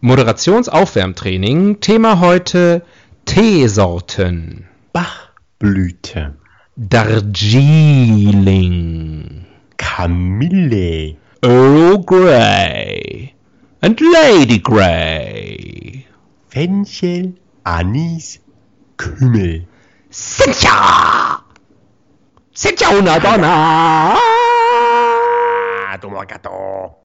Moderationsaufwärmtraining. Thema heute Teesorten. Bachblüte, Darjeeling, Kamille, Earl Grey and Lady Grey. Fenchel, Anis, Kümmel. Cynthia! Cynthia una donna! Ah, dummer Gatto.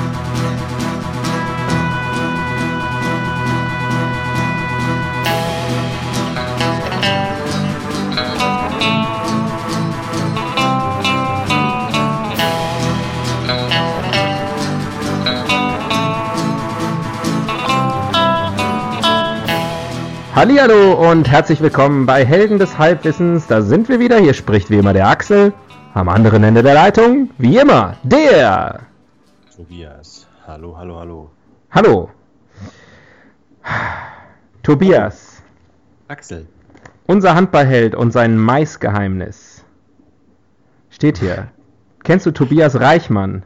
Hallihallo und herzlich willkommen bei Helden des Halbwissens. Da sind wir wieder. Hier spricht wie immer der Axel. Am anderen Ende der Leitung, wie immer, der. Tobias, hallo, hallo, hallo. Hallo. Tobias, Axel, unser Handballheld und sein Maisgeheimnis. Steht hier. Kennst du Tobias Reichmann?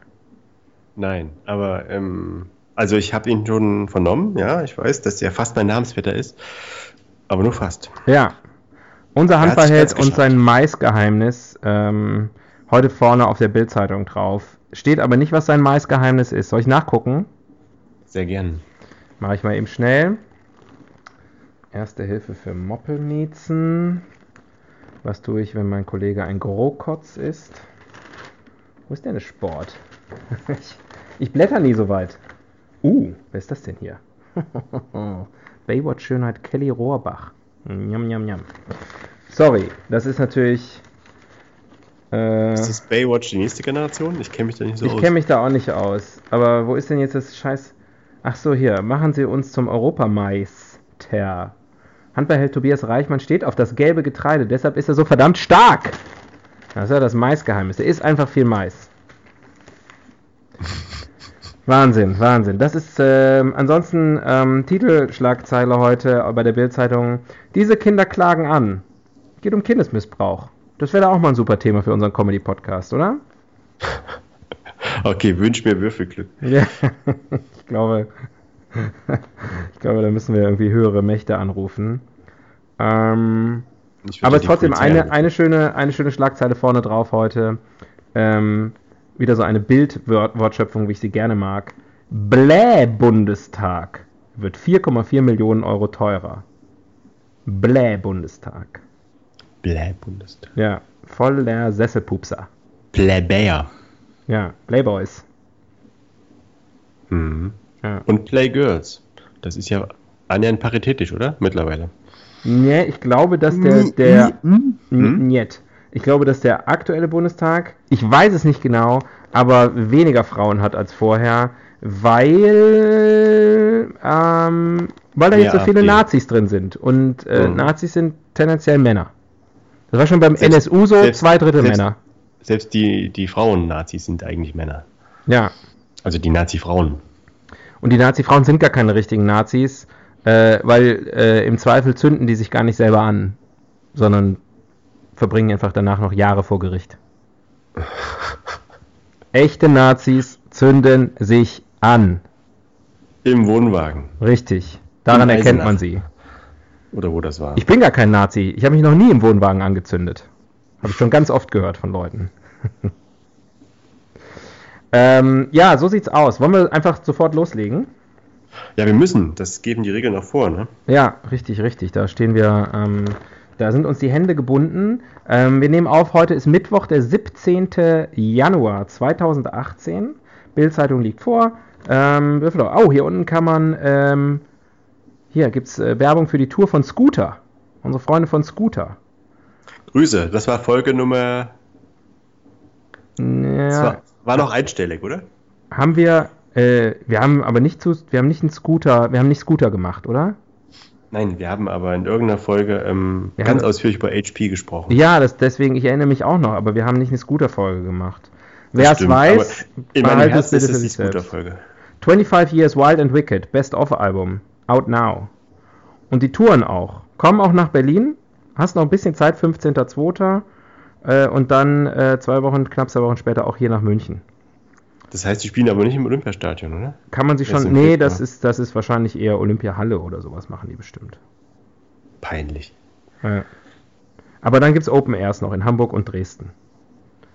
nein, aber, ähm, also ich habe ihn schon vernommen, ja, ich weiß, dass er fast mein Namensvetter ist, aber nur fast. Ja. Unser Handballheld und sein Maisgeheimnis. Ähm, heute vorne auf der Bildzeitung drauf. Steht aber nicht, was sein Maisgeheimnis ist. Soll ich nachgucken? Sehr gern. Mache ich mal eben schnell. Erste Hilfe für Moppelmiezen. Was tue ich, wenn mein Kollege ein Grokotz ist? Wo ist denn der Sport? ich, ich blätter nie so weit. Uh, wer ist das denn hier? Baywatch-Schönheit Kelly Rohrbach. Njam, njam, njam. Sorry, das ist natürlich. Äh, Ist das Baywatch die nächste Generation? Ich kenne mich da nicht so ich aus. kenne mich da auch nicht aus. Aber wo ist denn jetzt das Scheiß. Ach so, hier. Machen Sie uns zum Europameister. Handballheld Tobias Reichmann steht auf das gelbe Getreide. Deshalb ist er so verdammt stark. Das ist ja das Maisgeheimnis. Er isst einfach viel Mais. Wahnsinn, Wahnsinn. Das ist ähm, ansonsten ähm, Titelschlagzeile heute bei der Bildzeitung. Diese Kinder klagen an. Geht um Kindesmissbrauch. Das wäre da auch mal ein super Thema für unseren Comedy-Podcast, oder? Okay, wünsch mir Würfelglück. Ja, ich glaube, ich glaube, da müssen wir irgendwie höhere Mächte anrufen. Ähm, aber es ist trotzdem eine, eine, schöne, eine schöne Schlagzeile vorne drauf heute. Ähm, wieder so eine Bildwortschöpfung, wie ich sie gerne mag. Bläh-Bundestag wird 4,4 Millionen Euro teurer. Bläh-Bundestag. Blä Bundestag. Ja, voller Sesselpupser. Plebejer. Ja, Playboys. Mhm. Ja. Und Playgirls. Das ist ja annähernd paritätisch, oder? Mittlerweile. Nee, ich glaube, dass der, Hm, der, hm, Niet. Ich glaube, dass der aktuelle Bundestag, ich weiß es nicht genau, aber weniger Frauen hat als vorher, weil, ähm, weil da jetzt so Ja, viele AfD. Nazis drin sind. Und äh, Mhm. Nazis sind tendenziell Männer. Das war schon beim Selbst- NSU so, selbst- zwei Drittel selbst- Männer. Selbst die, die Frauen-Nazis sind eigentlich Männer. Ja. Also die Nazi-Frauen. Und die Nazi-Frauen sind gar keine richtigen Nazis, äh, weil äh, im Zweifel zünden die sich gar nicht selber an, sondern verbringen einfach danach noch Jahre vor Gericht. Echte Nazis zünden sich an. Im Wohnwagen. Richtig. Daran erkennt man sie. Oder wo das war. Ich bin gar kein Nazi. Ich habe mich noch nie im Wohnwagen angezündet. Habe ich schon ganz oft gehört von Leuten. ähm, ja, so sieht's aus. Wollen wir einfach sofort loslegen? ja, wir müssen. Das geben die Regeln auch vor, ne? Ja, richtig, richtig. Da stehen wir, ähm, da sind uns die Hände gebunden. Ähm, wir nehmen auf, heute ist Mittwoch, der 17. Januar 2018. Bildzeitung liegt vor. Ähm, oh, hier unten kann man, ähm, hier gibt's äh, Werbung für die Tour von Scooter. Unsere Freunde von Scooter. Grüße. Das war Folge Nummer. Das Ja, war, war noch einstellig, oder? haben wir, Äh, wir haben aber nicht zu, wir haben nicht einen Scooter, wir haben nicht Scooter gemacht, oder? Nein, wir haben aber in irgendeiner Folge ähm, ganz haben- ausführlich über HP gesprochen. Ja, das, deswegen, ich erinnere mich auch noch, aber wir haben nicht eine Scooter-Folge gemacht. Wer es weiß, in meinem Herzen ist es die. Scooter-Folge. 25 Years Wild and Wicked, Best of Album, out now. Und die touren auch. Kommen auch nach Berlin. Hast noch ein bisschen Zeit, 15.02. Äh, und dann äh, zwei Wochen, knapp zwei Wochen später auch hier nach München. Das heißt, die spielen aber nicht im Olympiastadion, oder? Kann man sich schon. Nee, Februar. das ist, das ist wahrscheinlich eher Olympiahalle oder sowas machen die bestimmt. Peinlich. Ja. Aber dann gibt es Open Airs noch in Hamburg und Dresden.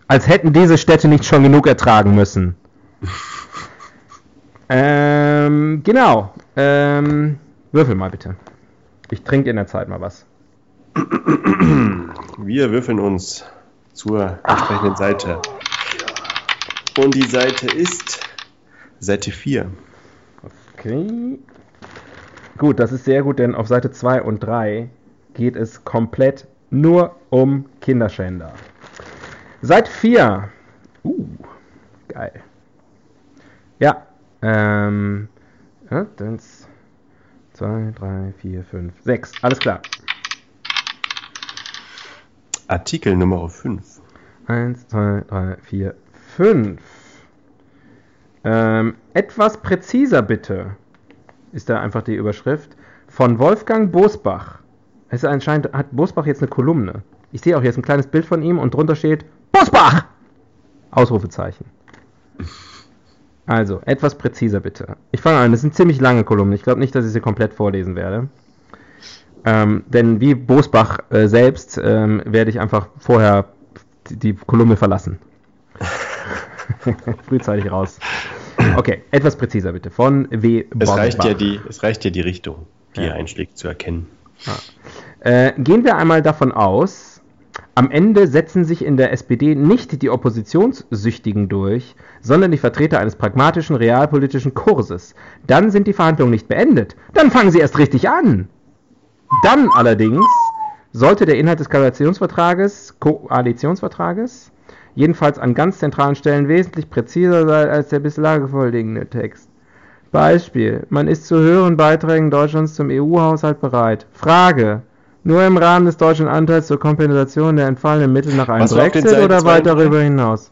Als hätten diese Städte nicht schon genug ertragen müssen. ähm, genau. Ähm, würfel mal bitte. Ich trinke in der Zeit mal was. Wir würfeln uns zur entsprechenden Seite. Und die Seite ist Seite 4. Okay. Gut, das ist sehr gut, denn auf Seite 2 und 3 geht es komplett nur um Kinderschänder. Seite 4. Uh, geil. Ja, ähm, ja, eins, zwei, drei, vier, fünf, sechs. Alles klar. Artikel Nummer 5. Eins, zwei, drei, vier, fünf. Ähm, etwas präziser bitte, ist da einfach die Überschrift. Von Wolfgang Bosbach. Es ist anscheinend, hat Bosbach jetzt eine Kolumne. Ich sehe auch jetzt ein kleines Bild von ihm und drunter steht Bosbach! Ausrufezeichen. Also, etwas präziser bitte. Ich fange an, das sind ziemlich lange Kolumnen. Ich glaube nicht, dass ich sie komplett vorlesen werde. Ähm, denn wie Bosbach äh, selbst ähm, werde ich einfach vorher die Kolumne verlassen. Frühzeitig raus. Okay, etwas präziser bitte. Von W. Es reicht, ja die, es reicht ja die Richtung, die Ja. er einschlägt, zu erkennen. Äh, gehen wir einmal davon aus, am Ende setzen sich in der SPD nicht die Oppositionssüchtigen durch, sondern die Vertreter eines pragmatischen realpolitischen Kurses. Dann sind die Verhandlungen nicht beendet. Dann fangen sie erst richtig an. Dann allerdings sollte der Inhalt des Koalitionsvertrages, Koalitionsvertrages jedenfalls an ganz zentralen Stellen wesentlich präziser sein als der bislang vorliegende Text. Beispiel. Man ist zu höheren Beiträgen Deutschlands zum EU-Haushalt bereit. Frage. Nur im Rahmen des deutschen Anteils zur Kompensation der entfallenen Mittel nach einem Was Brexit oder weit darüber hinaus?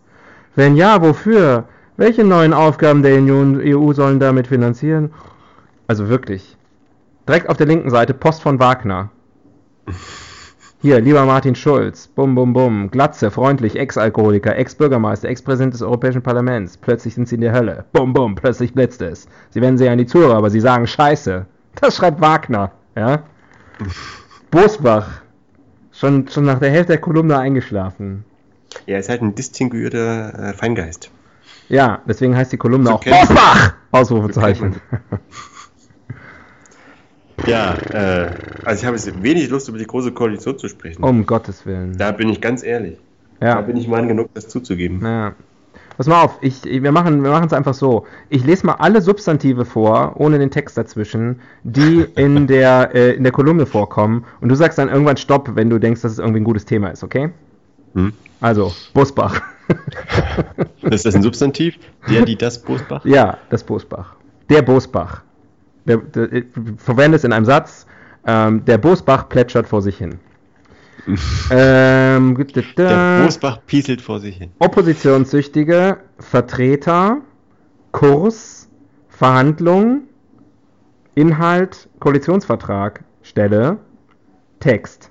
Wenn ja, wofür? Welche neuen Aufgaben der Union, EU sollen damit finanzieren? Also wirklich. Direkt auf der linken Seite Post von Wagner. Hier, lieber Martin Schulz, bum bum bum, Glatze, freundlich, Ex-Alkoholiker, Ex-Bürgermeister, Ex-Präsident des Europäischen Parlaments. Plötzlich sind sie in der Hölle. Bum bum, plötzlich blitzt es. Sie wenden sich an die Zuhörer, aber sie sagen Scheiße. Das schreibt Wagner, ja? Bosbach, schon, schon nach der Hälfte der Kolumne eingeschlafen. Er ist halt ein distinguierter äh, Feingeist. Ja, deswegen heißt die Kolumne So auch Bosbach! Ausrufezeichen. Ja, äh, also ich habe jetzt wenig Lust, über die große Koalition zu sprechen. Um Gottes Willen. Da bin ich ganz ehrlich. Da Ja. bin ich Mann genug, das zuzugeben. Ja. Pass mal auf, ich, wir machen wir es einfach so. Ich lese mal alle Substantive vor, ohne den Text dazwischen, die in der, äh, in der Kolumne vorkommen. Und du sagst dann irgendwann Stopp, wenn du denkst, dass es irgendwie ein gutes Thema ist, okay? Hm? Also, Busbach. Ist das ein Substantiv? Der, die, das, Bosbach? ja, das Bosbach. Der Bosbach. Der, der, ich verwende es in einem Satz. Ähm, der Bosbach plätschert vor sich hin. ähm, Der Bosbach pieselt vor sich hin. Oppositionssüchtige, Vertreter, Kurs, Verhandlung, Inhalt, Koalitionsvertrag, Stelle, Text.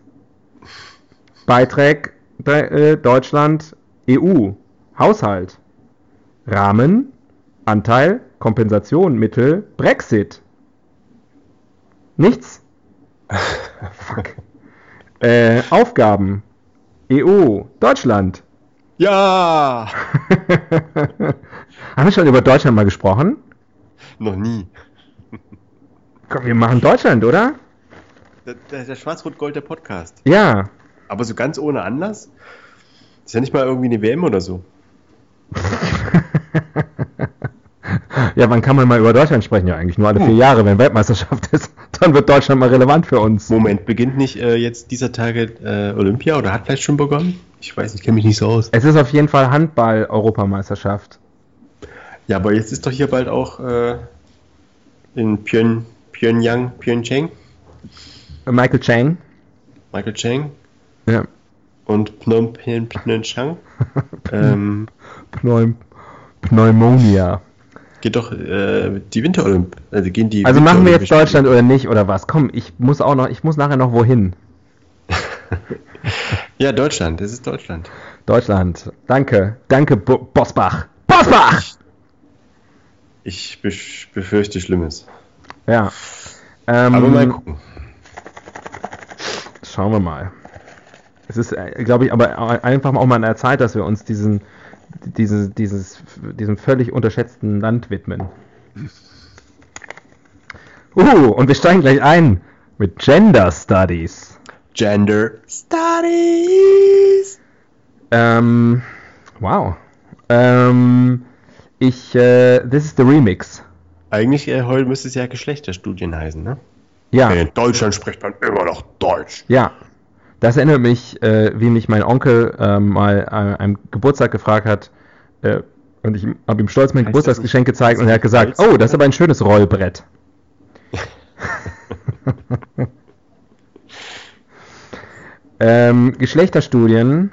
Beitrag äh, Deutschland, EU, Haushalt, Rahmen, Anteil, Kompensation, Mittel, Brexit. Nichts. Fuck. Äh, Aufgaben, EU, Deutschland. Ja! Haben wir schon über Deutschland mal gesprochen? Noch nie. Komm, wir machen Deutschland, oder? Der, der, der Schwarz-Rot-Gold der Podcast. Ja. Aber so ganz ohne Anlass? Ist ja nicht mal irgendwie eine WM oder so. Ja, wann kann man mal über Deutschland sprechen? Ja, eigentlich nur alle vier Jahre, wenn Weltmeisterschaft ist. Dann wird Deutschland mal relevant für uns. Moment, beginnt nicht äh, jetzt dieser Tage äh, Olympia oder hat vielleicht schon begonnen? Ich weiß, ich kenne mich nicht so aus. Es ist auf jeden Fall Handball-Europameisterschaft. Ja, aber jetzt ist doch hier bald auch äh, in Pyong, Pyongyang, Pyeongchang, Michael Chang. Michael Chang Ja. und Phnom Penh Pyeongchang. ähm, Pneum Pneumonia. Geht doch äh, die Winterolymp, also gehen die. Also machen wir jetzt Deutschland oder nicht oder was? Komm, ich muss auch noch, ich muss nachher noch wohin. Ja, Deutschland, das ist Deutschland. Deutschland. Danke. Danke, Bo Bosbach. Bosbach! Ich befürchte Schlimmes. Ja. Ähm, Aber mal gucken. Schauen wir mal. Es ist, glaube ich, aber einfach auch mal an der Zeit, dass wir uns diesen, dieses, dieses, diesem völlig unterschätzten Land widmen. Uh, und wir steigen gleich ein mit Gender Studies. Gender Studies. Ähm, wow. Ähm, ich, äh, this is the remix. Eigentlich äh, heute müsste es ja Geschlechterstudien heißen, ne? Ja. In Deutschland spricht man immer noch Deutsch. Ja, das erinnert mich, äh, wie mich mein Onkel ähm, mal äh, am Geburtstag gefragt hat. Äh, und ich habe ihm stolz mein Heißt Geburtstagsgeschenk das gezeigt und er hat gesagt, Holz, oh, das ist aber ein schönes Rollbrett. ähm, Geschlechterstudien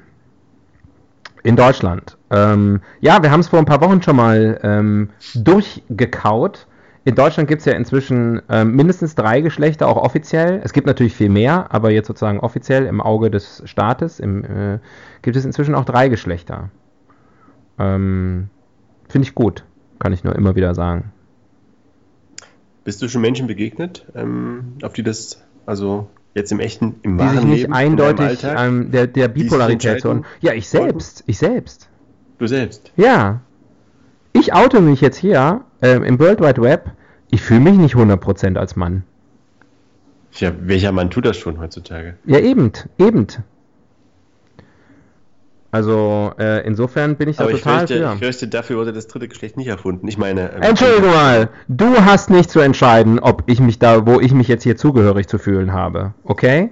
in Deutschland. Ähm, ja, wir haben es vor ein paar Wochen schon mal ähm, durchgekaut. In Deutschland gibt es ja inzwischen ähm, mindestens drei Geschlechter, auch offiziell. Es gibt natürlich viel mehr, aber jetzt sozusagen offiziell im Auge des Staates im, äh, gibt es inzwischen auch drei Geschlechter. Ähm, Finde ich gut, kann ich nur immer wieder sagen. Bist du schon Menschen begegnet, ähm, auf die das, also jetzt im echten, im Die sich wahren nicht Leben, eindeutig Alltag, ähm, der, der sich Bipolarität so. Ja, ich selbst, ich selbst. du selbst. Ja. Ich oute mich jetzt hier ähm, im World Wide Web. Ich fühle mich nicht 100% als Mann. Ja, welcher Mann tut das schon heutzutage? Ja, eben, eben. Also äh, insofern bin ich da Aber ich total fürchte, für. ich fürchte, dafür wurde das dritte Geschlecht nicht erfunden. Ich meine, ähm, Entschuldigung mal, du hast nicht zu entscheiden, ob ich mich da, wo ich mich jetzt hier zugehörig zu fühlen habe. Okay?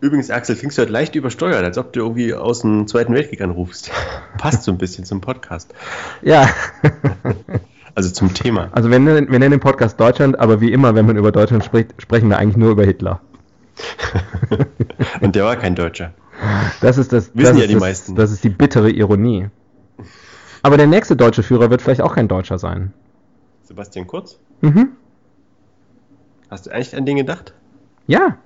Übrigens, Axel, klingst du halt leicht übersteuert, als ob du irgendwie aus dem Zweiten Weltkrieg anrufst. Passt so ein bisschen zum Podcast. Ja. Also zum Thema. Also wir nennen, wir nennen den Podcast Deutschland, aber wie immer, wenn man über Deutschland spricht, sprechen wir eigentlich nur über Hitler. Und der war kein Deutscher. Das ist das. Wissen das ja die das, meisten. Das ist die bittere Ironie. Aber der nächste deutsche Führer wird vielleicht auch kein Deutscher sein. Sebastian Kurz? Mhm. Hast du eigentlich an den gedacht? Ja.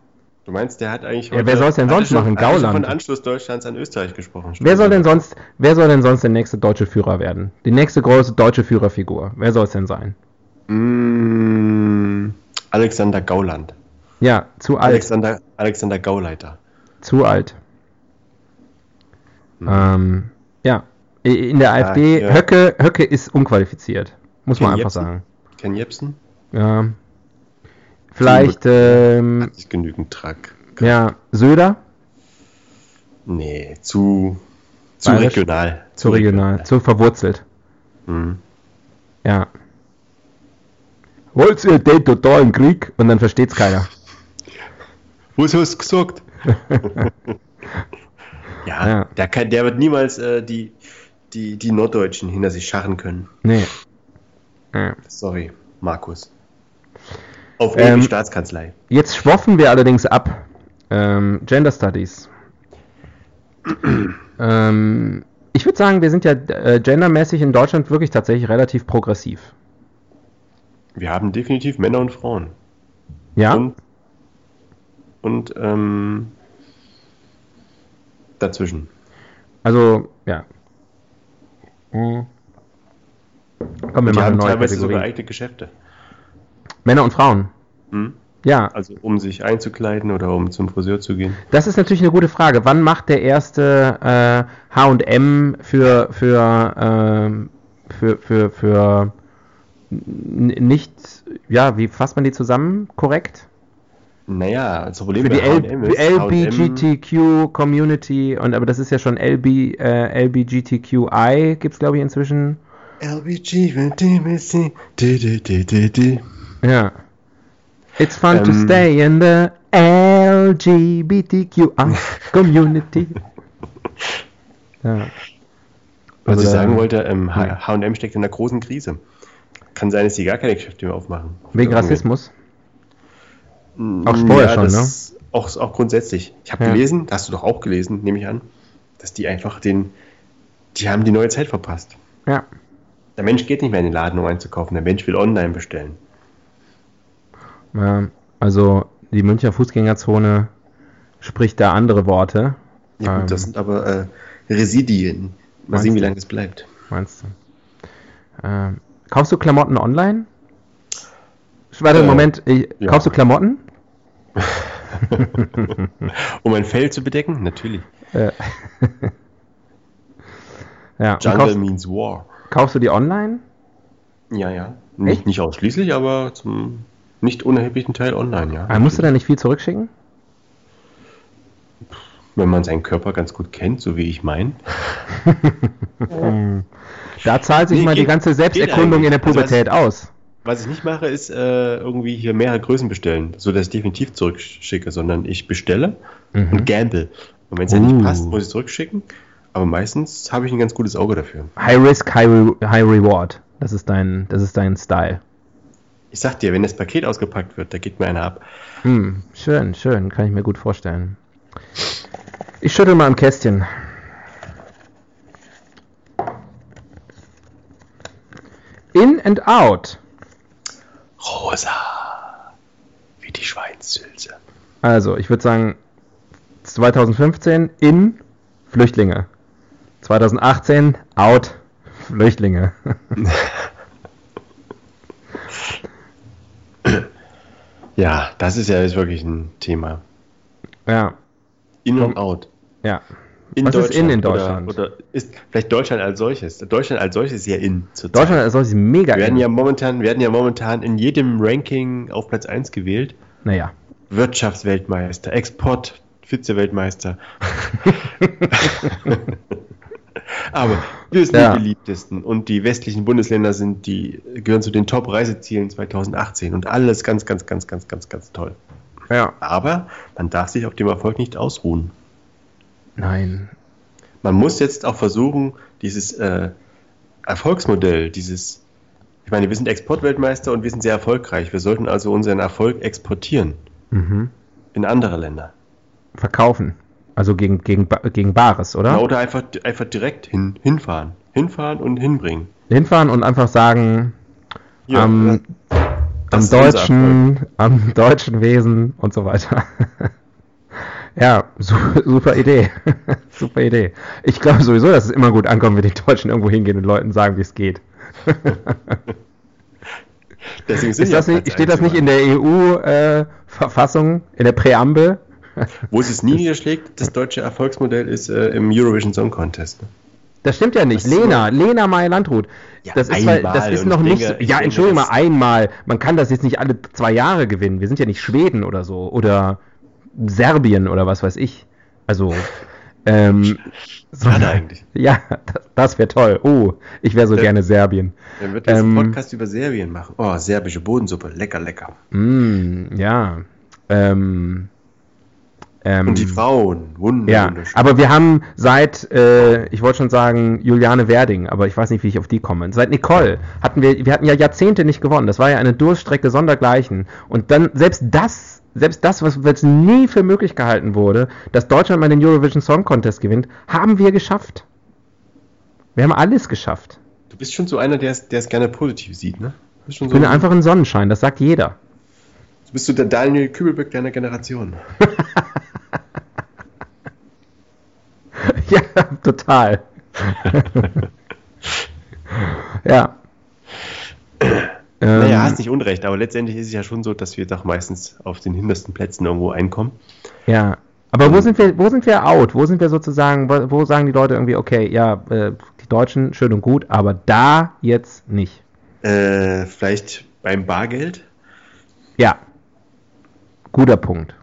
Du meinst, der hat eigentlich Ja, wer soll's denn hatte sonst schon- machen? Gauland. von Anschluss Deutschlands an Österreich gesprochen. Wer soll denn sonst, wer soll denn sonst der nächste deutsche Führer werden? Die nächste große deutsche Führerfigur. Wer soll es denn sein? Mm, Alexander Gauland. Ja, zu alt. Alexander, Alexander Gauleiter. Zu alt. Mhm. Ähm, ja. In der AfD, ja. Höcke, Höcke ist unqualifiziert. Muss man Ken einfach Jebsen? sagen. Ken Jebsen? Ja. Vielleicht, ähm, Hat nicht genügend Track. ja, Söder, Nee, zu, zu Bayerisch? regional. zu regional, zu verwurzelt. Mhm. Ja. Wollt ihr den totalen Krieg? Und dann versteht's keiner. Wo ist was gesagt? ja, Ja. Der, kann, der wird niemals äh, die, die, die Norddeutschen hinter sich scharren können. Nee. Ja. Sorry, Markus. Auf Ähm, ähm, Staatskanzlei. Jetzt schwoffen wir allerdings ab. Ähm, Gender Studies. ähm, ich würde sagen, wir sind ja äh, gendermäßig in Deutschland wirklich tatsächlich relativ progressiv. Wir haben definitiv Männer und Frauen. Ja? Und, und ähm, dazwischen. Also, ja. Mhm. Kommen wir Die mal haben teilweise sogar Kategorie. eigene Geschäfte. Männer und Frauen. Hm? Ja, Also um sich einzukleiden oder um zum Friseur zu gehen. das ist natürlich eine gute Frage. Wann macht der erste äh, H&M für für, ähm, für für für nicht ja wie fasst man die zusammen korrekt Naja, das Problem für die bei L ist, LBGTQ Community und aber das ist ja schon LB äh, LBGTQI gibt's glaube ich inzwischen LBG, Ja It's fun to Ähm. stay in the LGBTQI Community ja Was Also ich da- sagen wollte, ähm, H- Hm. H&M steckt in einer großen Krise. Kann sein, dass sie gar keine Geschäfte mehr aufmachen. Wegen. Rassismus. Mm, Auch vorher schon, das Auch, auch grundsätzlich. Ich habe Ja. gelesen, das hast du doch auch gelesen, nehme ich an, dass die einfach den, die haben die neue Zeit verpasst. Ja. Der Mensch geht nicht mehr in den Laden, um einzukaufen. Der Mensch will online bestellen. Also die Münchner Fußgängerzone spricht da andere Worte, Ja, gut, Ähm. das sind aber äh, Residien. Mal sehen, wie lange das bleibt. meinst du? Ähm, kaufst du Klamotten online? Warte, Äh, Moment, ich, ja. kaufst du Klamotten? Um ein Fell zu bedecken? Natürlich. Äh. ja, Jungle kaufst, means war. kaufst du die online? Ja, ja. Nicht, nicht ausschließlich, aber zum nicht unerheblichen Teil online, ja. Ah, musst du da nicht viel zurückschicken? Wenn man seinen Körper ganz gut kennt, so wie ich meinen. Da zahlt sich Nee, mal die geht- ganze Selbsterkundung in der eigentlich. Also Pubertät aus. Was ich nicht mache, ist äh, irgendwie hier mehrere Größen bestellen, so dass ich definitiv zurückschicke, sondern ich bestelle und gamble. Und wenn es ja Uh. nicht passt, muss ich zurückschicken. Aber meistens habe ich ein ganz gutes Auge dafür. High Risk, High, Re High Reward. Das ist dein, das ist dein Style. Ich sag dir, wenn das Paket ausgepackt wird, da geht mir einer ab. Hm, schön, schön, kann ich mir gut vorstellen. Ich schüttel mal am Kästchen. In and out. Rosa. Wie die Schweinssülze. Also, ich würde sagen, 2015 in Flüchtlinge. 2018 out Flüchtlinge. Ja, das ist ja jetzt wirklich ein Thema. ja, In und out. ja. In Was ist in in oder- Deutschland? Oder, ist vielleicht Deutschland als solches. Deutschland als solches ist ja in. zurzeit. Deutschland ist solches mega. Wir werden in. ja momentan, werden ja momentan in jedem Ranking auf Platz 1 gewählt. Naja. Wirtschaftsweltmeister, Export, Vizeweltmeister. Aber wir sind Ja. die beliebtesten und die westlichen Bundesländer sind die, gehören zu den Top-Reisezielen 2018 und alles ganz, ganz, ganz, ganz, ganz, ganz toll. Ja. Aber man darf sich auf dem Erfolg nicht ausruhen. Nein. Man muss jetzt auch versuchen, dieses äh, Erfolgsmodell, dieses, ich meine, wir sind Exportweltmeister und wir sind sehr erfolgreich. Wir sollten also unseren Erfolg exportieren Mhm. in andere Länder. Verkaufen. Also gegen, gegen, gegen Bares, oder? Ja, oder einfach, einfach direkt hin, hinfahren. Hinfahren und hinbringen. Hinfahren und einfach sagen, Ja, am, am deutschen, am deutschen Wesen und so weiter. ja, su super Idee. super Idee. Ich glaube sowieso, dass es immer gut ankommt, wenn die Deutschen irgendwo hingehen und Leuten sagen, wie es geht. Deswegen sind Ist das nicht, steht das nicht in der EU-Verfassung, in der Präambel? Wo es es nie niederschlägt, das deutsche Erfolgsmodell ist äh, im Eurovision Song Contest. Ne? Das stimmt ja nicht. Das ist Lena, Lena Meyer-Landrut. Ja, das ist, weil, das ist noch ich nicht. so, ich ja, entschuldige mal, einmal. Man kann das jetzt nicht alle zwei Jahre gewinnen. Wir sind ja nicht Schweden oder so. Oder Serbien oder was weiß ich. Also. Ähm, so, Schade eigentlich. Ja, das, das wäre toll. Oh, ich wäre so Ja. gerne Serbien. Dann wird jetzt Ähm, einen Podcast über Serbien machen. Oh, serbische Bodensuppe. Lecker, lecker. Mm, ja. Ähm, ähm, Und die Frauen. Wunder, Ja, wunderschön. aber wir haben seit, äh, ich wollte schon sagen, Juliane Werding, aber ich weiß nicht, wie ich auf die komme. Seit Nicole hatten wir, wir hatten ja Jahrzehnte nicht gewonnen. Das war ja eine Durststrecke sondergleichen. Und dann, selbst das, selbst das, was jetzt nie für möglich gehalten wurde, dass Deutschland mal den Eurovision Song Contest gewinnt, haben wir geschafft. Wir haben alles geschafft. Du bist schon so einer, der es gerne positiv sieht, ne? Du Ich so bin einfach ein Sonnenschein, das sagt jeder. du bist so der Daniel Kübelböck deiner Generation. ja, total. ja. Naja, Ähm, hast nicht unrecht, aber letztendlich ist es ja schon so, dass wir doch meistens auf den hintersten Plätzen irgendwo einkommen. Ja, aber wo sind wir, wo sind wir out? Wo sind wir sozusagen, wo, wo sagen die Leute irgendwie, okay, ja, äh, die Deutschen schön und gut, aber da jetzt nicht. Äh, vielleicht beim Bargeld. Ja. Guter Punkt.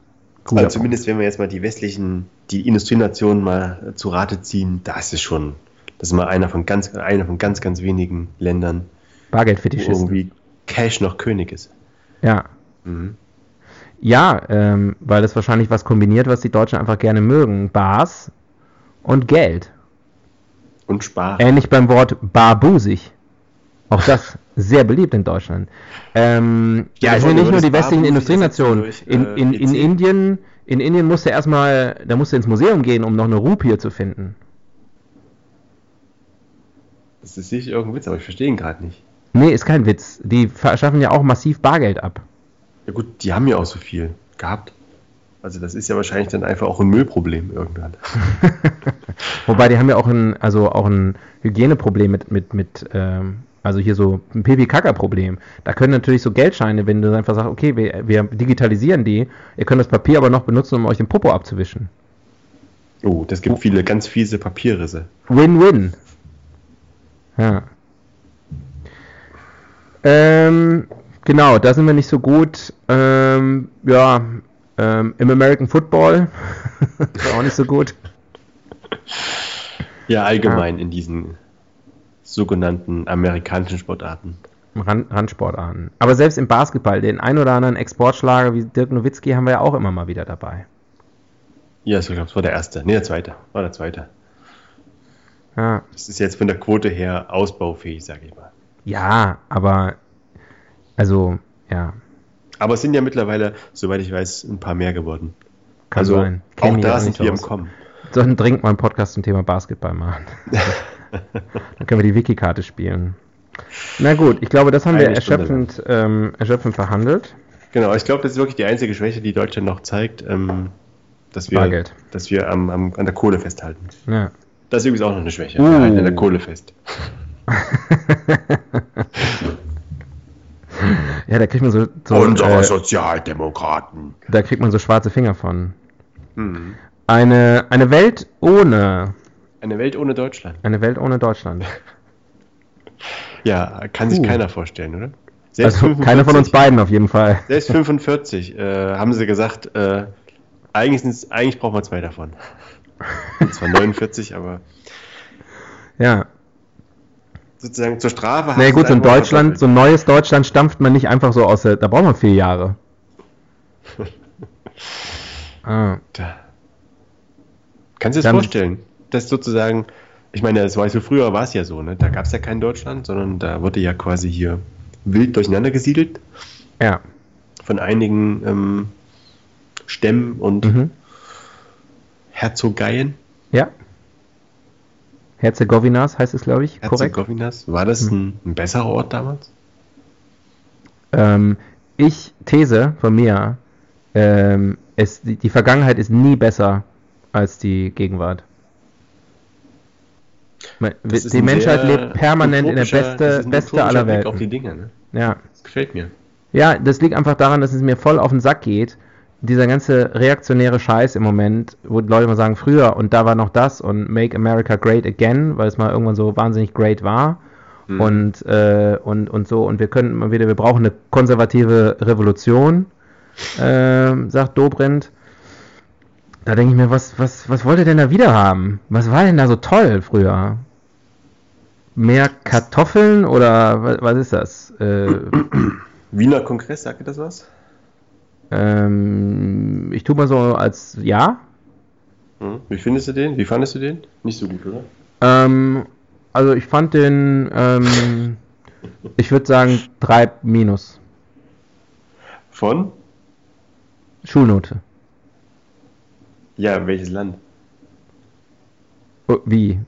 Guter Also zumindest wenn wir jetzt mal die westlichen, die Industrienationen mal äh, zu Rate ziehen, da ist es schon, das ist mal einer von ganz, einer von ganz, ganz wenigen Ländern, Punkt. wo Bargeldfetischisten. irgendwie Cash noch König ist. Ja. Mhm. Ja, ähm, weil das wahrscheinlich was kombiniert, was die Deutschen einfach gerne mögen. Bars und Geld. Und sparen. Ähnlich beim Wort barbusig. Auch das sehr beliebt in Deutschland. Ähm, ja, aber sind nicht nur das die westlichen Industrienationen. ersetzt In, äh, in, in EC. Indien, in Indien musst du erstmal, da musst du ins Museum gehen, um noch eine Rupie zu finden. Das ist sicher irgendein Witz, aber ich verstehe ihn gerade nicht. Nee, ist kein Witz. Die schaffen ja auch massiv Bargeld ab. Ja gut, die haben ja auch so viel gehabt. Also das ist ja wahrscheinlich dann einfach auch ein Müllproblem irgendwann. Wobei die haben ja auch ein, also auch ein Hygieneproblem mit, mit, mit, ähm, also hier so ein Pipi-Kaka-Problem. Da können natürlich so Geldscheine, wenn du einfach sagst, okay, wir, wir digitalisieren die, ihr könnt das Papier aber noch benutzen, um euch den Popo abzuwischen. Oh, das gibt viele ganz fiese Papierrisse. Win-win. Ja. Ähm, genau, da sind wir nicht so gut. Ähm, ja, ähm, im American Football ist auch nicht so gut. Ja, allgemein in diesen sogenannten amerikanischen Sportarten. Rand, Randsportarten. Aber selbst im Basketball, den ein oder anderen Exportschlager wie Dirk Nowitzki haben wir ja auch immer mal wieder dabei. Ja, ich glaube, das war der erste. Nee, der zweite. War der zweite. Ja, Das ist jetzt von der Quote her ausbaufähig, sage ich mal. ja aber also, ja, Aber es sind ja mittlerweile, soweit ich weiß, ein paar mehr geworden. kann also sein. auch da sind wir im. Kommen. Sollten dringend mal einen Podcast zum Thema Basketball machen. Dann können wir die Wiki-Karte spielen. Na gut, ich glaube, das haben wir Eine Stunde erschöpfend, ähm, erschöpfend verhandelt. Genau, ich glaube, das ist wirklich die einzige Schwäche, die Deutschland noch zeigt, ähm, dass wir, Bargeld. dass wir am, am, an der Kohle festhalten. Ja. Das ist übrigens auch noch eine Schwäche. Uh. Wir halten an der Kohle fest. ja, da kriegt man so, so äh, Sozialdemokraten. da kriegt man so schwarze Finger von. Hm. Eine, eine Welt ohne, Eine Welt ohne Deutschland. eine Welt ohne Deutschland. Ja, kann sich Uh. keiner vorstellen, oder? Also keiner von uns beiden auf jeden Fall. Selbst 45 äh, haben sie gesagt, äh, eigentlich, sind's, eigentlich brauchen wir zwei davon. Und zwar 49, aber Ja. sozusagen zur Strafe Na nee, gut, so ein Deutschland, so ein neues Deutschland stampft man nicht einfach so aus der, da braucht man vier Jahre. Ah, Da. Kannst du dir das vorstellen? Das sozusagen, ich meine, das war so früher war es ja so, ne? Da gab es ja kein Deutschland, sondern da wurde ja quasi hier wild durcheinander gesiedelt ja. von einigen ähm, Stämmen und Mhm. Herzogeien. Ja. Herzegowinas heißt es, glaube ich, korrekt. Herzegowinas. War das Mhm. ein, ein besserer Ort damals? Ähm, ich, These von mir, ähm, es, die, die Vergangenheit ist nie besser als die Gegenwart. Ist Die Menschheit lebt permanent in der beste, beste aller Blick Welten. auf die Dinge, ne? Ja. Das gefällt mir. Ja, das liegt einfach daran, dass es mir voll auf den Sack geht. Dieser ganze reaktionäre Scheiß im Moment, wo Leute immer sagen, früher und da war noch das und Make America Great Again, weil es mal irgendwann so wahnsinnig great war. Hm. Und, äh, und, und so, und wir können mal wieder, wir brauchen eine konservative Revolution, ähm, sagt Dobrindt. Da denke ich mir, was, was, was wollt ihr denn da wieder haben? Was war denn da so toll früher? Mehr Kartoffeln oder was, was ist das? Äh, Wiener Kongress, sagt ihr das was? Ähm, ich tue mal so als ja. Hm? Wie findest du den? Wie fandest du den? Nicht so gut, oder? Ähm, also ich fand den, ähm, ich würde sagen 3 minus. Von? Schulnote. Ja, welches Land? Oh, wie?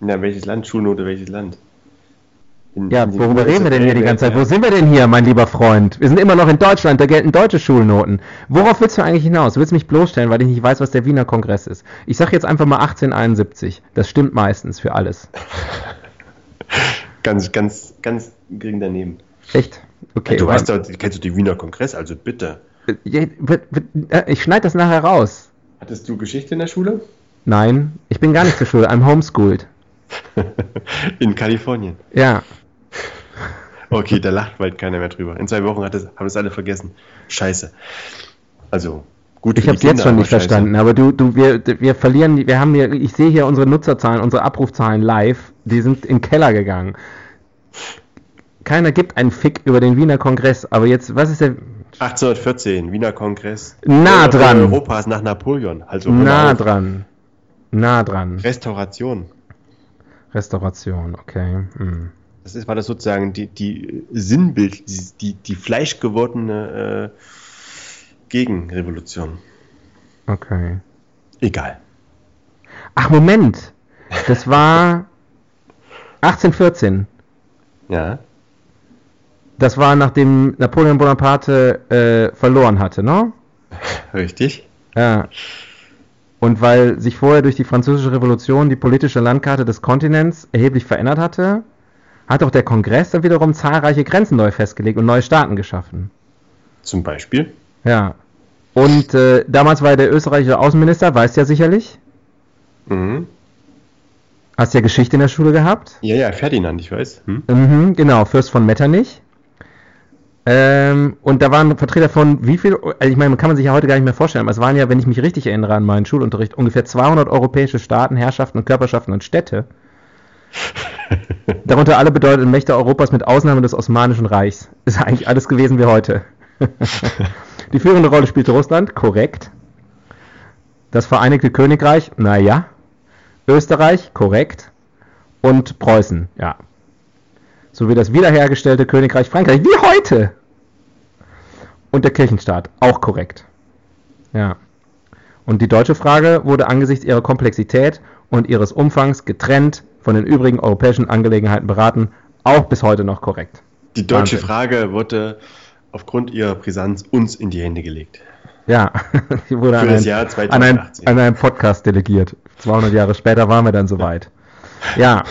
Na, welches Land? Schulnote, welches Land? In- Ja, in worüber reden wir denn hier die ganze Zeit? Wo Ja. sind wir denn hier, mein lieber Freund? Wir sind immer noch in Deutschland, da gelten deutsche Schulnoten. Worauf willst du eigentlich hinaus? Du willst mich bloßstellen, weil ich nicht weiß, was der Wiener Kongress ist. Ich sag jetzt einfach mal 1871. Das stimmt meistens für alles. Ganz, ganz, ganz gering daneben. Echt? Okay. du weißt doch, kennst du die Wiener Kongress, also bitte. Wird- äh, Ich schneide das nachher raus. Hattest du Geschichte in der Schule? Nein, ich bin gar nicht zur Schule. I'm homeschooled. in Kalifornien. Ja. Okay, da lacht bald keiner mehr drüber. In zwei Wochen hat es, haben es alle vergessen. Scheiße. Also, gut. Ich habe es jetzt schon nicht scheiße. verstanden, aber du, du, wir, wir verlieren, wir haben hier, ich sehe hier unsere Nutzerzahlen, unsere Abrufzahlen live, die sind in den Keller gegangen. Keiner gibt einen Fick über den Wiener Kongress, aber jetzt, was ist der, 1814, Wiener Kongress. Nah dran. Europas nach Napoleon. Also nah dran, nah dran. Restauration. Restauration, okay. Hm. Das ist, war das sozusagen die, die Sinnbild, die, die, die fleischgewordene äh, Gegenrevolution. Okay. Egal. Ach, Moment. Das war 1814. Ja. Das war nachdem Napoleon Bonaparte äh, verloren hatte, ne? Richtig. Ja. Und weil sich vorher durch die Französische Revolution die politische Landkarte des Kontinents erheblich verändert hatte, hat auch der Kongress dann wiederum zahlreiche Grenzen neu festgelegt und neue Staaten geschaffen. Zum Beispiel. Ja. Und äh, damals war der österreichische Außenminister, weißt ja sicherlich. Mhm. Hast ja Geschichte in der Schule gehabt. Ja, ja, Ferdinand, ich weiß. Hm? Mhm, genau, Fürst von Metternich. Ähm, und da waren Vertreter von wie viel, also ich meine, kann man sich ja heute gar nicht mehr vorstellen, aber es waren ja, wenn ich mich richtig erinnere an meinen Schulunterricht, ungefähr 200 europäische Staaten, Herrschaften und Körperschaften und Städte. Darunter alle bedeutenden Mächte Europas mit Ausnahme des Osmanischen Reichs. Ist eigentlich alles gewesen wie heute. Die führende Rolle spielte Russland, korrekt. Das Vereinigte Königreich, naja. Österreich, korrekt. Und Preußen, ja. Sowie das wiederhergestellte Königreich Frankreich, wie heute. Und der Kirchenstaat, auch korrekt. Ja. Und die deutsche Frage wurde angesichts ihrer Komplexität und ihres Umfangs getrennt von den übrigen europäischen Angelegenheiten beraten, auch bis heute noch korrekt. Die deutsche Wahnsinn. Frage wurde aufgrund ihrer Brisanz uns in die Hände gelegt. Ja, die wurde an, ein, an, 2018. ein, an einen Podcast delegiert. 200 Jahre später waren wir dann soweit. Ja,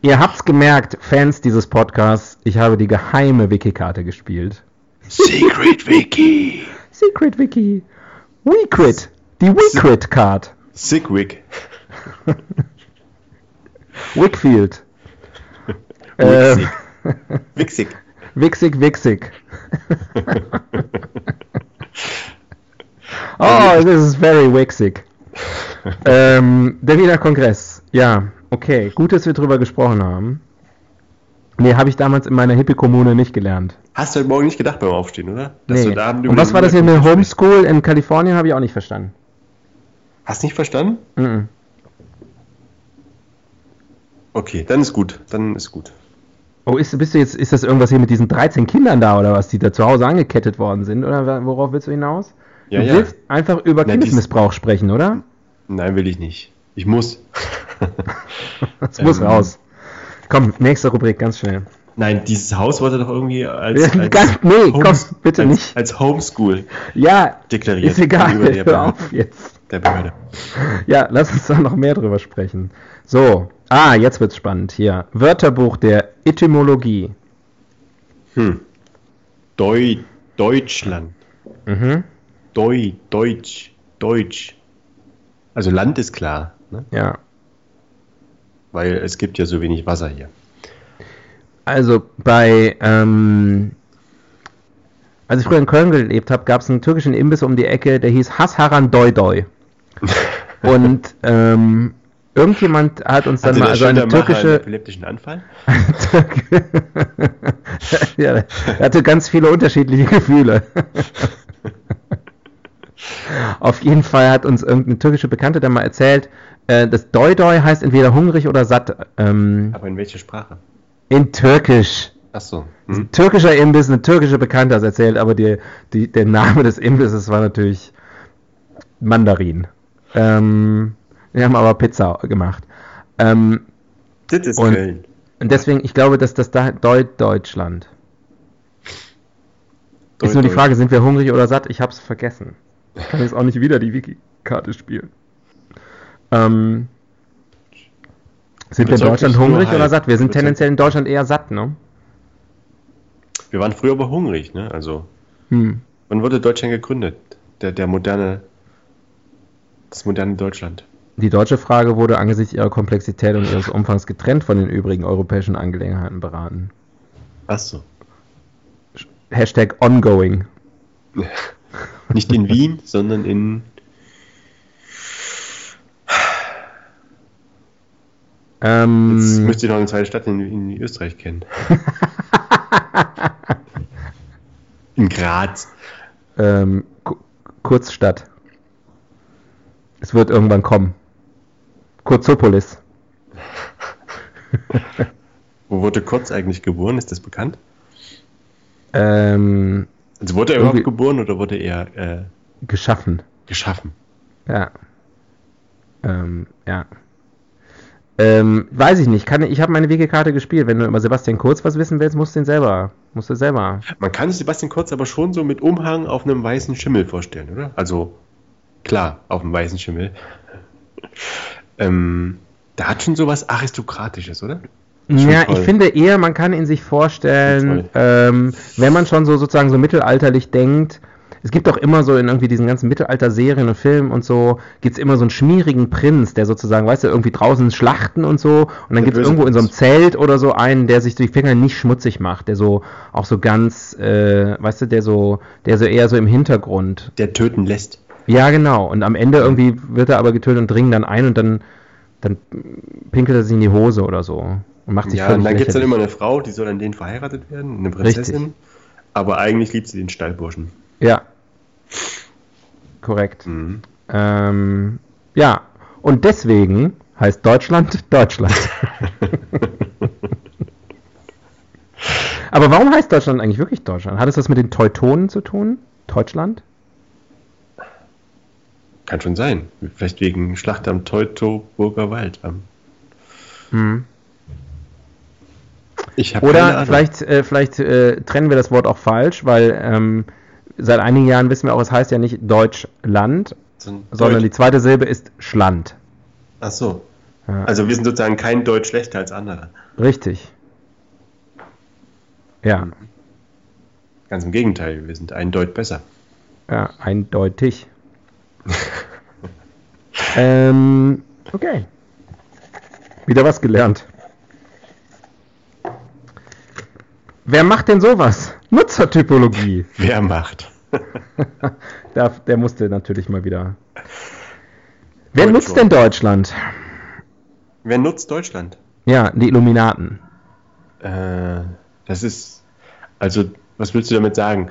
ihr habt's gemerkt, Fans dieses Podcasts, ich habe die geheime Wiki-Karte gespielt. Secret Wiki. Secret Wiki. WeQuit. Die WeQuit-Card. Sigwig. Wickfield. Ähm, Wixig. Wixig, Wixig. oh, this is very Wixig. ähm, der Wiener Kongress. Ja, okay. Gut, dass wir drüber gesprochen haben. Nee, habe ich damals in meiner Hippie-Kommune nicht gelernt. Hast du heute Morgen nicht gedacht beim Aufstehen, oder? Dass Nee. du da Und was war das hier mit Homeschool in Kalifornien? Habe ich auch nicht verstanden. Hast nicht verstanden? Mhm. Okay, dann ist gut. Dann ist gut. Oh, ist, bist du jetzt, ist das irgendwas hier mit diesen 13 Kindern da oder was, die da zu Hause angekettet worden sind? Oder worauf willst du hinaus? Ja, du ja. willst einfach über Na, Kindesmissbrauch sprechen, oder? Nein, will ich nicht. Ich muss. Das muss Ähm. raus. Komm, nächste Rubrik, ganz schnell. Nein, dieses Haus wurde doch irgendwie als. Als nee, komm, bitte als, nicht. Als Homeschool Ja, deklariert. ist egal, der, hör Behörde, auf jetzt. der Behörde. Ja, lass uns da noch mehr drüber sprechen. So, ah, jetzt wird's spannend. Hier, Wörterbuch der Etymologie. Hm. Deu Deutschland. Mhm, Deu Deutsch. Deutsch. Also Land ist klar, ne? ja. weil es gibt ja so wenig Wasser hier. Also bei, ähm, als ich früher in Köln gelebt habe, gab es einen türkischen Imbiss um die Ecke, der hieß Hasharan Doi Doi. Und ähm, irgendjemand hat uns dann Hatte mal also eine türkische epileptischen Anfall? ja, er hatte ganz viele unterschiedliche Gefühle. Auf jeden Fall hat uns irgendeine türkische Bekannte dann mal erzählt, äh, das Doi Doi heißt entweder hungrig oder satt. Ähm, Aber in welcher Sprache? In Türkisch. Ach so. Ein Hm. türkischer Imbiss, eine türkische Bekannte hat es erzählt, aber die, die, der Name des Imbisses war natürlich Mandarin. Ähm, wir haben aber Pizza gemacht. Ähm, Das ist Und- Köln. und deswegen, ich glaube, dass das da Deu Deutschland. Deu- ist nur die Frage, sind wir hungrig oder satt? Ich hab's vergessen. Ich kann jetzt auch nicht wieder die Wiki-Karte spielen. Ähm, sind wir in Deutschland hungrig oder satt? Wir sind tendenziell in Deutschland eher satt, ne? Wir waren früher aber hungrig, ne? Also, Hm. wann wurde Deutschland gegründet? Der, der moderne, das moderne Deutschland. Die deutsche Frage wurde angesichts ihrer Komplexität und ihres Umfangs getrennt von den übrigen europäischen Angelegenheiten beraten. Ach so. Hashtag ongoing. Nicht in Wien, sondern in. Jetzt Ähm, müsste ich noch eine zweite Stadt in, in Österreich kennen. in Graz. ähm, Ku- Kurzstadt. Es wird irgendwann kommen. Kurzopolis. Wo wurde Kurz eigentlich geboren? Ist das bekannt? Ähm, Also wurde er überhaupt geboren oder wurde er äh, geschaffen. geschaffen? Ja. Ähm, ja. Ähm, weiß ich nicht. Kann, ich habe meine Wegekarte gespielt. Wenn du über Sebastian Kurz was wissen willst, musst du ihn selber. Musst du selber. Man kann sich Sebastian Kurz aber schon so mit Umhang auf einem weißen Schimmel vorstellen, oder? Also klar, auf einem weißen Schimmel. ähm, der hat schon sowas Aristokratisches, oder? Ja, toll. ich finde eher, man kann ihn sich vorstellen, ähm, wenn man schon so sozusagen so mittelalterlich denkt. Es gibt auch immer so in irgendwie diesen ganzen Mittelalter-Serien und Filmen und so, gibt's immer so einen schmierigen Prinz, der sozusagen, weißt du, irgendwie draußen schlachten und so. Und dann gibt's böse irgendwo in so einem. Zelt oder so einen, der sich die Finger nicht schmutzig macht, der so auch so ganz, äh, weißt du, der so, der so eher so im Hintergrund. Der töten lässt. Ja, genau. Und am Ende irgendwie wird er aber getötet und dringen dann ein und dann, dann pinkelt er sich in die Hose oder so. Und macht sich Ja, und dann gibt es dann immer eine Frau, die soll an den verheiratet werden, eine Prinzessin. Aber eigentlich liebt sie den Stallburschen. Ja. Korrekt. Mhm. Ähm, ja, und deswegen heißt Deutschland Deutschland. Aber warum heißt Deutschland eigentlich wirklich Deutschland? Hat es das mit den Teutonen zu tun? Deutschland? Kann schon sein. Vielleicht wegen Schlacht am Teutoburger Wald. Hm. Ich Oder vielleicht, äh, vielleicht äh, trennen wir das Wort auch falsch, weil ähm, seit einigen Jahren wissen wir auch, es heißt ja nicht Deutschland, sondern die Deut- zweite Silbe ist Schland. Ach so. Ja. Also wir sind sozusagen kein Deutsch schlechter als andere. Richtig. Ja, Ganz im Gegenteil, wir sind ein Deut besser. ja, eindeutig. ähm, okay. Wieder was gelernt. Wer macht denn sowas? Nutzertypologie. Wer macht? Der, der musste natürlich mal wieder. Wer Deutsch nutzt denn Deutschland? Wer nutzt Deutschland? Ja, die Illuminaten. Äh, das ist, also, was willst du damit sagen?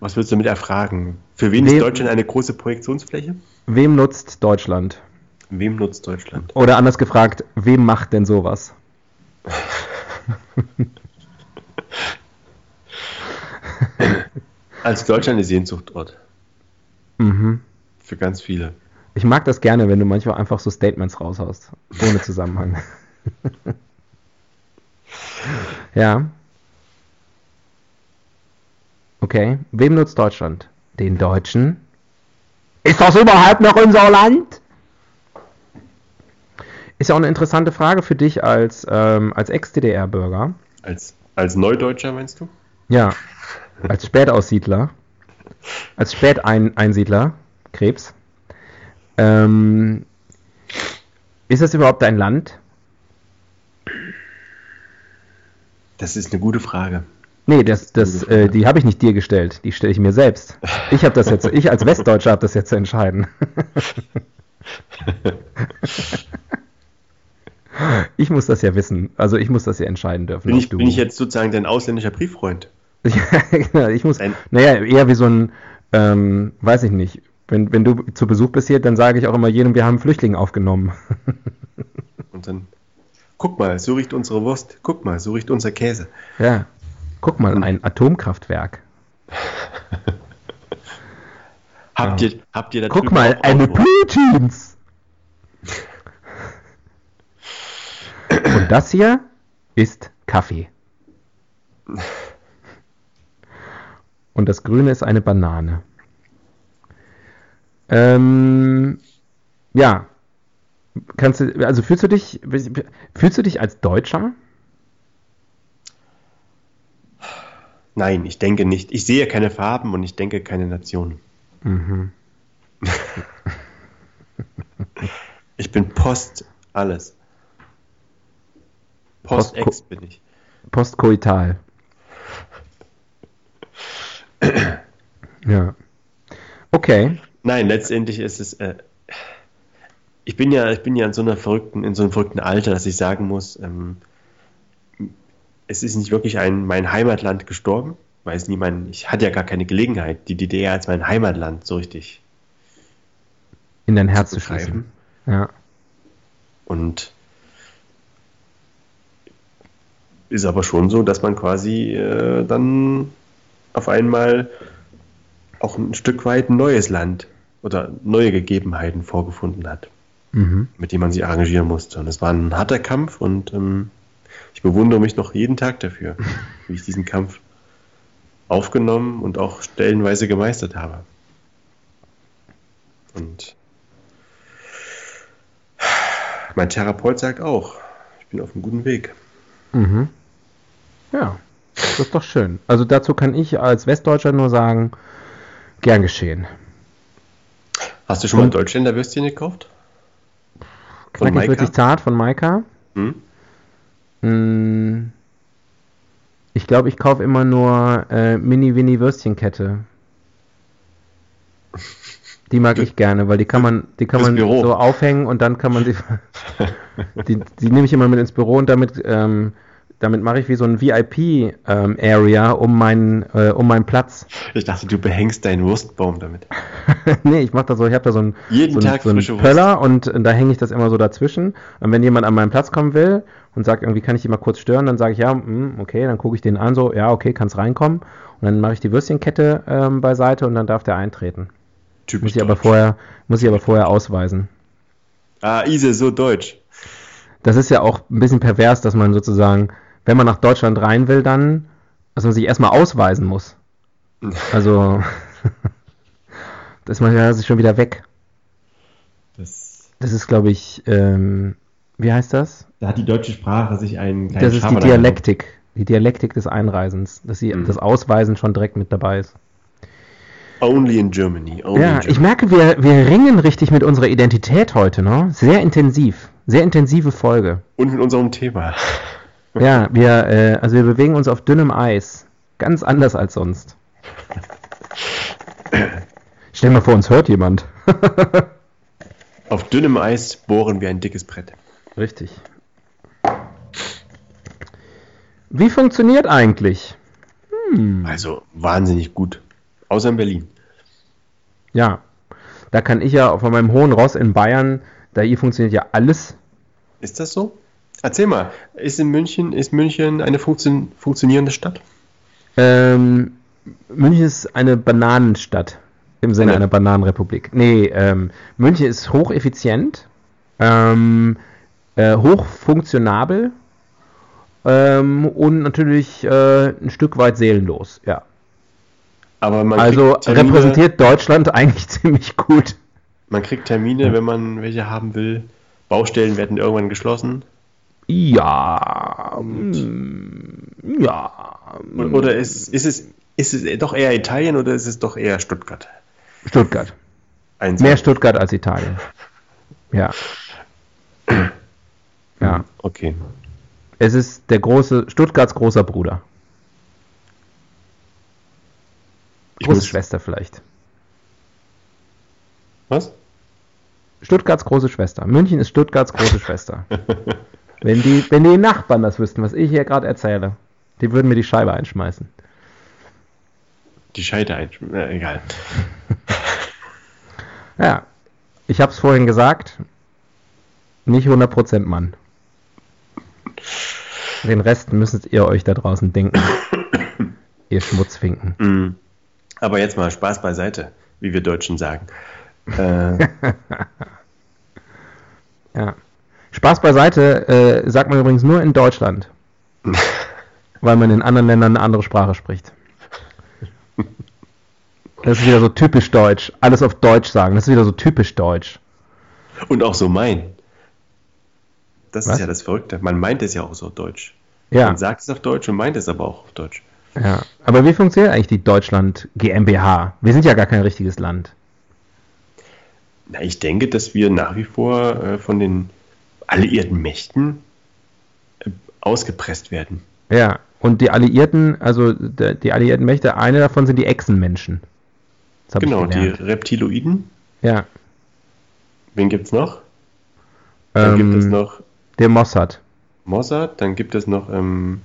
Was willst du damit erfragen? Für wen Wem- ist Deutschland eine große Projektionsfläche? Wem nutzt Deutschland? Wem nutzt Deutschland? Oder anders gefragt, wem macht denn sowas? Als Deutschland eine Sehnsuchtort. Mhm. Für ganz viele. Ich mag das gerne, wenn du manchmal einfach so Statements raushaust, ohne Zusammenhang. ja. Okay. Wem nutzt Deutschland? Den Deutschen? Ist das überhaupt noch unser Land? Ist ja auch eine interessante Frage für dich als, ähm, als Ex-DDR-Bürger. Als, als Neudeutscher meinst du? Ja. Als Spätaussiedler. Als Späteinsiedler. Krebs. Ähm, ist das überhaupt dein Land? Das ist eine gute Frage. Nee, das, das, äh, die habe ich nicht dir gestellt. Die stelle ich mir selbst. Ich habe das jetzt, ich als Westdeutscher habe das jetzt zu entscheiden. ich muss das ja wissen. Also ich muss das ja entscheiden dürfen. Bin ich, bin ich jetzt sozusagen dein ausländischer Brieffreund? Ja, genau, ich muss, Ein- naja, eher wie so ein, ähm, weiß ich nicht. Wenn, wenn du zu Besuch bist hier, dann sage ich auch immer jedem, wir haben einen Flüchtling aufgenommen. Und dann, guck mal, so riecht unsere Wurst. Guck mal, so riecht unser Käse. Ja. Guck mal, ein Atomkraftwerk. Habt ihr, habt ihr da Guck mal, eine? Blue Jeans. Und das hier ist Kaffee. Und das Grüne ist eine Banane. Ähm, ja. Kannst du, also fühlst du dich, fühlst du dich als Deutscher? Nein, ich denke nicht. Ich sehe keine Farben und ich denke keine Nation. Mhm. Ich bin Post alles. Post-Ex bin ich. Postkoital. Ja. Okay. Nein, letztendlich ist es. Äh, ich bin ja, ich bin ja in so einer verrückten, in so einem verrückten Alter, dass ich sagen muss, ähm, es ist nicht wirklich ein mein Heimatland gestorben, weil es niemand, ich hatte ja gar keine Gelegenheit, die DDR als mein Heimatland so richtig In dein Herz zu begreifen. Ja. Und ist aber schon so, dass man quasi äh, dann auf einmal auch ein Stück weit ein neues Land oder neue Gegebenheiten vorgefunden hat, Mhm. mit denen man sich arrangieren musste. Und es war ein harter Kampf und ähm, ich bewundere mich noch jeden Tag dafür, wie ich diesen Kampf aufgenommen und auch stellenweise gemeistert habe. Und mein Therapeut sagt auch, ich bin auf einem guten Weg. Mhm. Ja, das ist doch schön. Also dazu kann ich als Westdeutscher nur sagen, gern geschehen. Hast du schon mal Und- Deutschländer Würstchen gekauft? Von Knackig wirklich zart von Maika. Hm? Mm, Ich glaube, ich kaufe immer nur äh, Mini-Winnie-Würstchenkette. Die mag ich gerne, weil die kann man, die kann man Büro. so aufhängen und dann kann man sie. die, die nehme ich immer mit ins Büro und damit, ähm, damit mache ich wie so ein VIP-Area um meinen, äh, um meinen Platz. Ich dachte, du behängst deinen Wurstbaum damit. nee, ich mache da so, ich habe da so ein, Jeden so Tag so ein frische Wurst. Pöller und äh, da hänge ich das immer so dazwischen. Und wenn jemand an meinen Platz kommen will und sagt, irgendwie kann ich die mal kurz stören, dann sage ich, ja, mm, okay, dann gucke ich den an, so, ja, okay, kannst reinkommen. Und dann mache ich die Würstchenkette ähm, beiseite und dann darf der eintreten. Typisch Muss ich aber vorher, muss ich aber vorher ausweisen. Ah, Ise, so deutsch. Das ist ja auch ein bisschen pervers, dass man sozusagen, wenn man nach Deutschland rein will, dann, dass man sich erstmal ausweisen muss. Also, das ist manchmal sich schon wieder weg. Das, Das ist, glaube ich, ähm, wie heißt das? da hat die deutsche Sprache sich einen kleinen Das ist die Schabernack Dialektik. Die Dialektik des Einreisens. Dass sie Mhm. das Ausweisen schon direkt mit dabei ist. Only in Germany. Only Ja, in ich Germany. merke, wir, wir ringen richtig mit unserer Identität heute, ne? Sehr intensiv. Sehr intensive Folge. Und mit unserem Thema. Ja, wir, äh, also wir bewegen uns auf dünnem Eis. Ganz anders als sonst. Stell mal vor, uns hört jemand. Auf dünnem Eis bohren wir ein dickes Brett. Richtig. Wie funktioniert eigentlich? Hm. Also wahnsinnig gut. Außer in Berlin. Ja, da kann ich ja von meinem hohen Ross in Bayern, da hier funktioniert ja alles. Ist das so? Erzähl mal, ist in München, ist München eine funktio funktionierende Stadt? Ähm, München ist eine Bananenstadt im Sinne Eine- einer Bananenrepublik. Nee, ähm, München ist hocheffizient, ähm, äh, hochfunktionabel ähm, und natürlich äh, ein Stück weit seelenlos. Ja. Aber man Also Termine, repräsentiert Deutschland eigentlich ziemlich gut. man kriegt Termine, wenn man welche haben will. Baustellen werden irgendwann geschlossen. Ja, mm, ja. Oder ist, ist, es, ist es doch eher Italien oder ist es doch eher Stuttgart? Stuttgart. Eins- Mehr Stuttgart als Italien. Ja. Ja. Okay. Es ist der große, Stuttgarts großer Bruder. Große Schwester vielleicht. was? Stuttgarts große Schwester. München ist Stuttgarts große Schwester. wenn, die, wenn die Nachbarn das wüssten, was ich hier gerade erzähle, die würden mir die Scheibe einschmeißen. Die Scheide ein. Äh, egal. Ja, ich habe es vorhin gesagt. Nicht 100% Mann. Den Rest müsstet ihr euch da draußen denken. ihr Schmutzfinken. Mm. Aber jetzt mal Spaß beiseite, wie wir Deutschen sagen. Äh, Ja. Spaß beiseite, äh, sagt man übrigens nur in Deutschland. weil man in anderen Ländern eine andere Sprache spricht. Das ist wieder so typisch deutsch. Alles auf Deutsch sagen. Das ist wieder so typisch deutsch. und auch so meinen. Das Was? ist ja das Verrückte. Man meint es ja auch so deutsch. Ja, Man sagt es auf Deutsch und meint es aber auch auf Deutsch. ja. Aber wie funktioniert eigentlich die Deutschland GmbH? Wir sind ja gar kein richtiges Land. Na, ich denke, dass wir nach wie vor äh, von den alliierten Mächten äh, ausgepresst werden. Ja. Und die Alliierten, also die alliierten Mächte, eine davon sind die Echsenmenschen. Genau, die. Reptiloiden. Ja. Wen gibt's noch? Dann gibt es Ähm, noch Der Mossad. Mossad, dann gibt es noch ähm,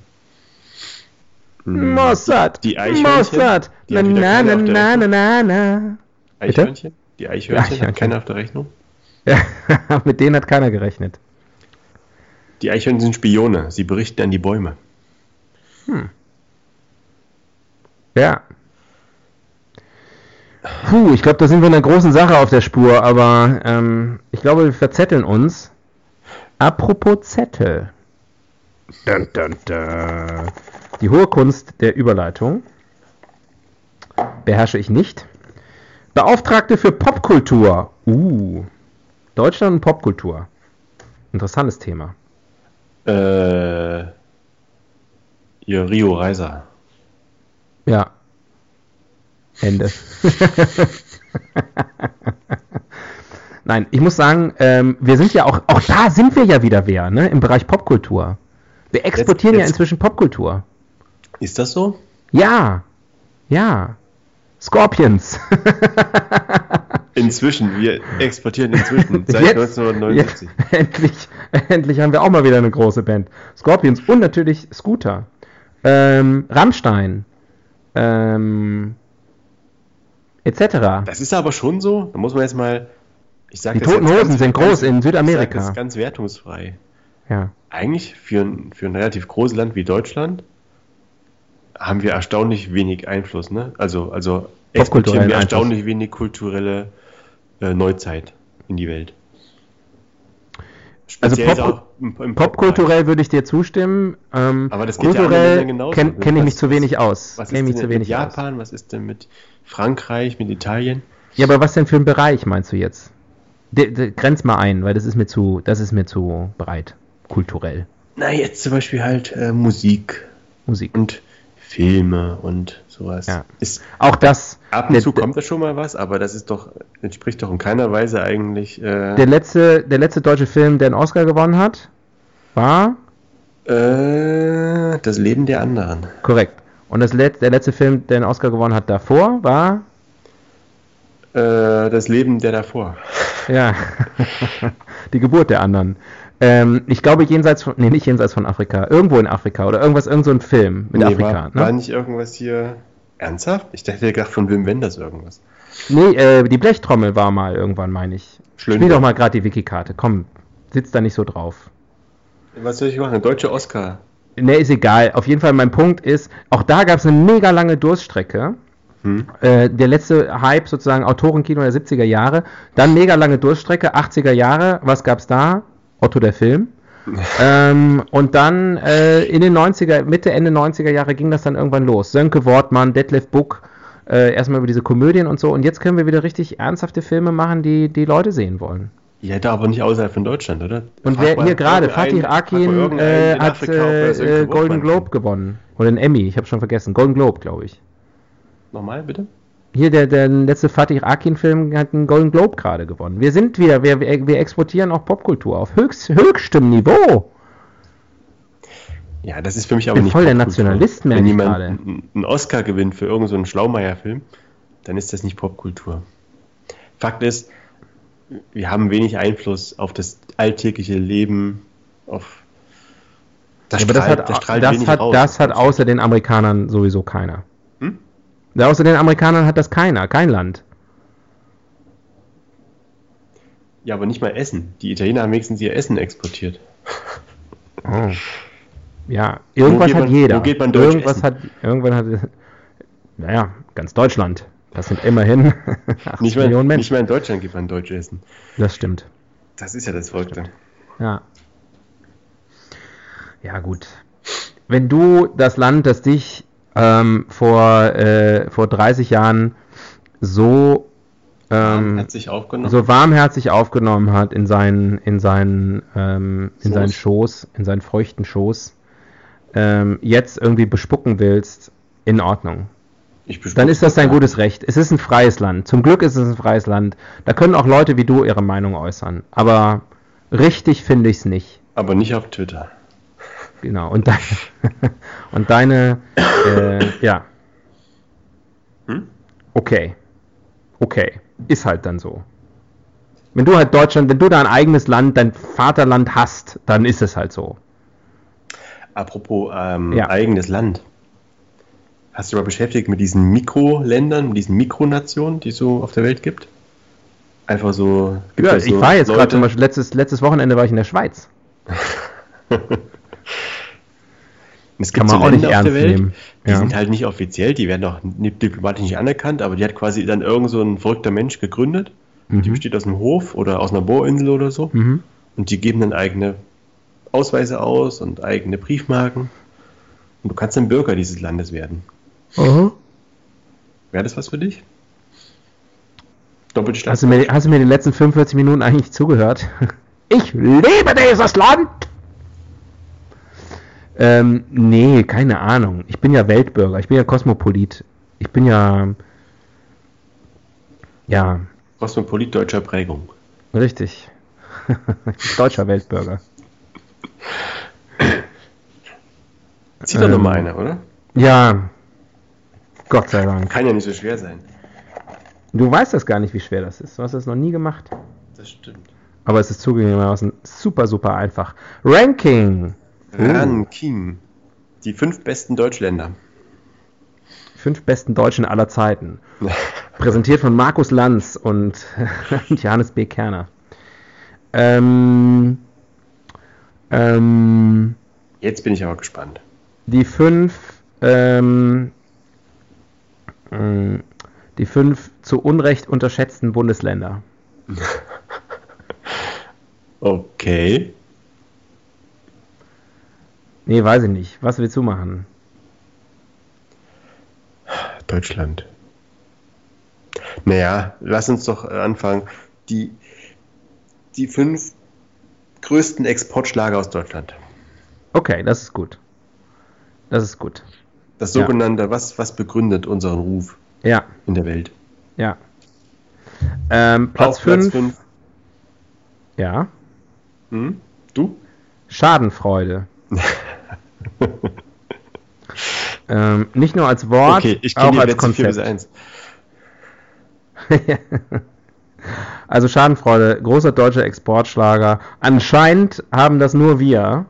hm, Mossad. die Eichhörnchen, Mossad. die Na, na, na, na, na, na, na. Bitte? Eichhörnchen? Die Eichhörnchen, Eichhörnchen. hat keiner auf der Rechnung. Ja, mit denen hat keiner gerechnet. Die Eichhörnchen sind Spione, sie berichten an die Bäume. Hm. Ja. Puh, ich glaube, da sind wir in einer großen Sache auf der Spur, aber ähm, ich glaube, wir verzetteln uns. Apropos Zettel. Dun, dun, dun. Die hohe Kunst der Überleitung beherrsche ich nicht. Beauftragte für Popkultur. Uh. Deutschland und Popkultur. Interessantes Thema. Äh, ihr Rio Reiser. Ja. Ende. Nein, ich muss sagen, ähm, wir sind ja auch, auch da sind wir ja wieder wer, ne, im Bereich Popkultur. Wir exportieren Jetzt- ja jetzt- inzwischen Popkultur. Ist das so? Ja, ja. Scorpions. Inzwischen, wir exportieren inzwischen seit Jetzt- 1979. Jetzt, endlich, endlich haben wir auch mal wieder eine große Band. Scorpions und natürlich Scooter. Ähm, Rammstein. Ähm, etc. Das ist aber schon so. Da muss man jetzt mal. Ich sag Die Toten Hosen sind groß in Südamerika. das ganz wertungsfrei. Ja. Eigentlich für ein, für ein relativ großes Land wie Deutschland haben wir erstaunlich wenig Einfluss. Ne? Also, also exportieren wir erstaunlich wenig kulturelle äh, Neuzeit in die Welt. Also Speziell Pop- auch im, im Popkulturell würde ich dir zustimmen. Ähm, Aber das ja kulturell genauso. kenne kenn ich mich zu wenig aus. Was Kenn ist denn zu mit wenig aus. Japan? Was ist denn mit Frankreich, mit Italien? Ja, aber was denn für ein Bereich meinst du jetzt? De, de, grenz mal ein, weil das ist mir zu, das ist mir zu breit. Kulturell. Na, jetzt zum Beispiel halt äh, Musik Musik. und Filme und sowas. Ja. Ist, Auch das. Ab und der, zu kommt da schon mal was, aber das ist doch, entspricht doch in keiner Weise eigentlich. Äh, der letzte, der letzte deutsche Film, der einen Oscar gewonnen hat, war äh, das Leben der anderen. korrekt. Und das Let der letzte Film, der einen Oscar gewonnen hat davor, war Äh, das Leben der davor. ja die Geburt der anderen. Ähm, ich glaube jenseits von, nee, nicht jenseits von Afrika, irgendwo in Afrika oder irgendwas, irgend so ein Film mit Nee, Afrika. war, ne? war nicht irgendwas hier ernsthaft? Ich dachte gedacht von Wim Wenders irgendwas. Nee, äh, die Blechtrommel war mal irgendwann, meine ich. Schön. Spiel doch mal gerade die Wikikarte. Komm, sitz da nicht so drauf. Was soll ich machen? Deutsche Oscar. Ne, ist egal. Auf jeden Fall, mein Punkt ist, auch da gab es eine mega lange Durststrecke. Hm? Äh, der letzte Hype, sozusagen Autorenkino der 70er Jahre. Dann mega lange Durststrecke, 80er Jahre. Was gab's da? Otto der Film. Ähm, und dann äh, in den 90er, Mitte, Ende 90er Jahre ging das dann irgendwann los. Sönke Wortmann, Detlef Buck, äh, erstmal über diese Komödien und so. Und jetzt können wir wieder richtig ernsthafte Filme machen, die die Leute sehen wollen. Ja, da aber nicht außerhalb von Deutschland, oder? Und wer hier gerade, Fatih Akin äh, hat äh, äh, Golden Globe gewonnen. Oder einen Emmy, ich habe schon vergessen. Golden Globe, glaube ich. Nochmal, bitte? Hier, der, der letzte Fatih Akin-Film hat einen Golden Globe gerade gewonnen. Wir sind wieder, wir, wir exportieren auch Popkultur auf höchst, höchstem Niveau. Ja, das ist für mich aber bin nicht voll der Popkultur. Nationalist, merke Wenn ich jemand gerade. einen Oscar gewinnt für irgendeinen so einen Schlaumeier-Film, dann ist das nicht Popkultur. Fakt ist, wir haben wenig Einfluss auf das alltägliche Leben, auf das Ja, aber das strahlt- hat, das strahlt das hat, das hat außer den Amerikanern sowieso keiner. Außer den Amerikanern hat das keiner, kein Land. Ja, aber nicht mal Essen. Die Italiener haben wenigstens ihr Essen exportiert. Oh. Ja, irgendwas hat man- jeder. wo geht man Deutsch irgendwas essen? hat, irgendwann hat, naja, ganz Deutschland. Das sind immerhin 80 Nicht mal, Millionen nicht Menschen. mal in Deutschland gibt man Deutsch essen. Das stimmt. Das ist ja das Verrückte. Ja. Ja, gut. Wenn du das Land, das dich ähm, vor, äh, vor 30 Jahren so, ähm, so warmherzig aufgenommen hat in seinen, in seinen, ähm, in Schoß. seinen Schoß, in seinen feuchten Schoß, ähm, jetzt irgendwie bespucken willst, in Ordnung. Dann ist das dein gutes Recht. Es ist ein freies Land. Zum Glück ist es ein freies Land. Da können auch Leute wie du ihre Meinung äußern. Aber richtig finde ich es nicht. Aber nicht auf Twitter. Genau. Und, dein, und deine, äh, ja. Hm? Okay. Okay. Ist halt dann so. Wenn du halt Deutschland, wenn du dein eigenes Land, dein Vaterland hast, dann ist es halt so. Apropos ähm, Ja. eigenes Land. Hast du mal beschäftigt mit diesen Mikroländern, mit diesen Mikronationen, die es so auf der Welt gibt? Einfach so. Ja, ich so war jetzt gerade zum Beispiel, letztes, letztes Wochenende war ich in der Schweiz. Es Kann man so auch nicht Länder auf der ernst Welt, nehmen. die Ja. sind halt nicht offiziell, die werden auch diplomatisch nicht anerkannt, aber die hat quasi dann irgend so ein verrückter Mensch gegründet. Die besteht aus einem Hof oder aus einer Bohrinsel oder so. Mhm. Und die geben dann eigene Ausweise aus und eigene Briefmarken. Und du kannst dann Bürger dieses Landes werden. Wäre das was für dich? Doppelte Hast, du mir, hast du mir die letzten 45 Minuten eigentlich zugehört? Ich liebe dieses Land! Ähm, nee, keine Ahnung. Ich bin ja Weltbürger, ich bin ja Kosmopolit. Ich bin ja. Ja, Kosmopolit deutscher Prägung. richtig. deutscher Weltbürger. Zieh doch Ähm. noch mal einer, oder? Ja. Gott sei Dank. Kann ja nicht so schwer sein. Du weißt das gar nicht, wie schwer das ist. Du hast das noch nie gemacht. Das stimmt. Aber es ist zugegebenermaßen super, super einfach. Ranking. Ranking. Die fünf besten Deutschländer. Fünf besten Deutschen aller Zeiten. Präsentiert von Markus Lanz und, und Johannes B. Kerner. Ähm, ähm, Jetzt bin ich aber gespannt. die fünf, ähm, mh, die fünf zu Unrecht unterschätzten Bundesländer. Okay. Nee, weiß ich nicht. Was willst du machen? Deutschland. Naja, lass uns doch äh, anfangen. Die, die fünf größten Exportschlager aus Deutschland. Okay, das ist gut. Das ist gut. Das Ja. sogenannte, was, was begründet unseren Ruf Ja, in der Welt? ja. Ähm, Platz Auf Platz 5. fünf. Ja. Hm? Du? Schadenfreude. ähm, nicht nur als Wort, Okay, ich auch als letzten vier bis Konzept. eins. Also Schadenfreude, großer deutscher Exportschlager. Anscheinend haben das nur wir.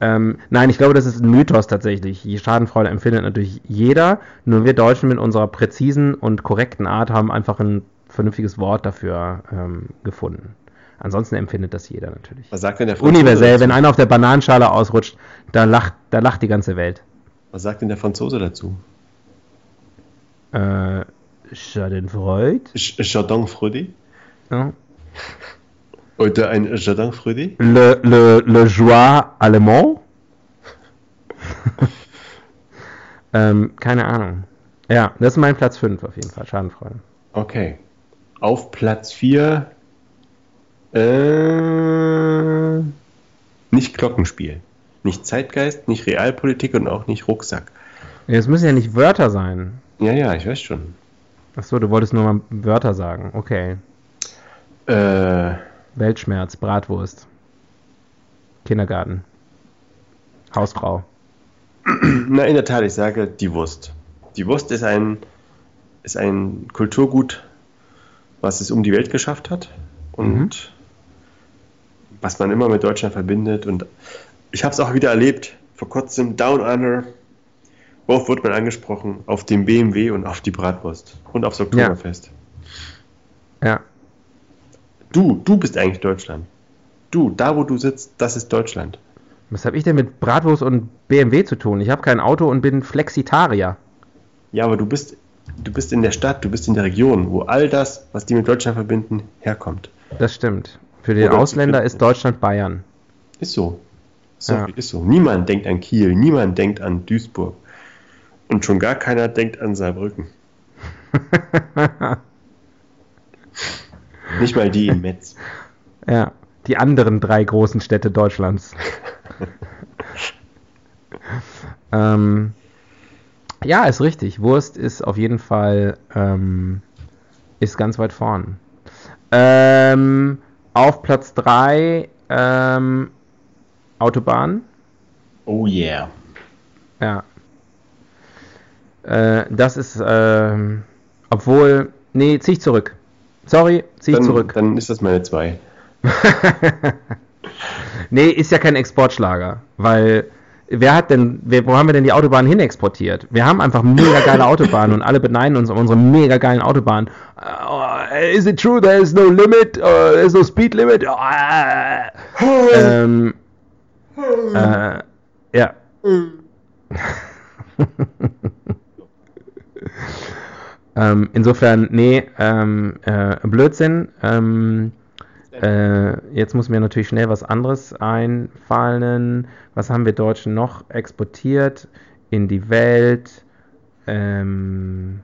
Ähm, nein, ich glaube, das ist ein Mythos tatsächlich. Die Schadenfreude empfindet natürlich jeder. Nur wir Deutschen mit unserer präzisen und korrekten Art haben einfach ein vernünftiges Wort dafür ähm, gefunden. Ansonsten empfindet das jeder natürlich. Was sagt denn der Franzose Universell, dazu? wenn einer auf der Bananenschale ausrutscht, da lacht, da lacht die ganze Welt. Was sagt denn der Franzose dazu? Äh, Schadenfreude? J- Jardin Freude? Ja. Oder ein Jardin Freude? Le, le, le Joie Allemand? ähm, keine Ahnung. Ja, das ist mein Platz 5 auf jeden Fall. Schadenfreude. Okay. Auf Platz 4 äh, nicht Glockenspiel. Nicht Zeitgeist, nicht Realpolitik und auch nicht Rucksack. Es müssen ja nicht Wörter sein. Ja, ja, ich weiß schon. Achso, du wolltest nur mal Wörter sagen. Okay. Äh, Weltschmerz, Bratwurst. Kindergarten. Hausfrau. na, in der Tat, ich sage die Wurst. Die Wurst ist ein, ist ein Kulturgut, was es um die Welt geschafft hat und was man immer mit Deutschland verbindet. Und ich habe es auch wieder erlebt, vor kurzem Down Under. Worauf wird man angesprochen? Auf dem BMW und auf die Bratwurst und aufs Oktoberfest. Ja. Du, du bist eigentlich Deutschland. Du, da wo du sitzt, das ist Deutschland. Was habe ich denn mit Bratwurst und BMW zu tun? Ich habe kein Auto und bin Flexitarier. Ja, aber du bist, du bist in der Stadt, du bist in der Region, wo all das, was die mit Deutschland verbinden, herkommt. Das stimmt. Für den Oder Ausländer ist Deutschland Bayern. Ist so. Sorry, Ja. ist so. Niemand denkt an Kiel, niemand denkt an Duisburg. Und schon gar keiner denkt an Saarbrücken. Nicht mal die in Metz. Ja, die anderen drei großen Städte Deutschlands. ähm, ja, ist richtig. Wurst ist auf jeden Fall ähm, ist ganz weit vorn. Ähm, auf Platz 3 ähm, Autobahn. Oh yeah. Ja. Äh, das ist, ähm, obwohl, nee, zieh ich zurück. Sorry, zieh ich Dann, zurück. dann ist das meine zwei. Nee, ist ja kein Exportschlager, weil wer hat denn, wer, wo haben wir denn die Autobahnen hin exportiert? Wir haben einfach mega geile Autobahnen und alle beneiden uns um unsere mega geilen Autobahnen. Uh, is it true there is no limit? Uh, there is no speed limit? Uh, ähm, äh, ja. ähm, insofern, nee, ähm, äh, Blödsinn. Ähm, äh, jetzt muss mir natürlich schnell was anderes einfallen. Was haben wir Deutschen noch exportiert in die Welt? Ähm,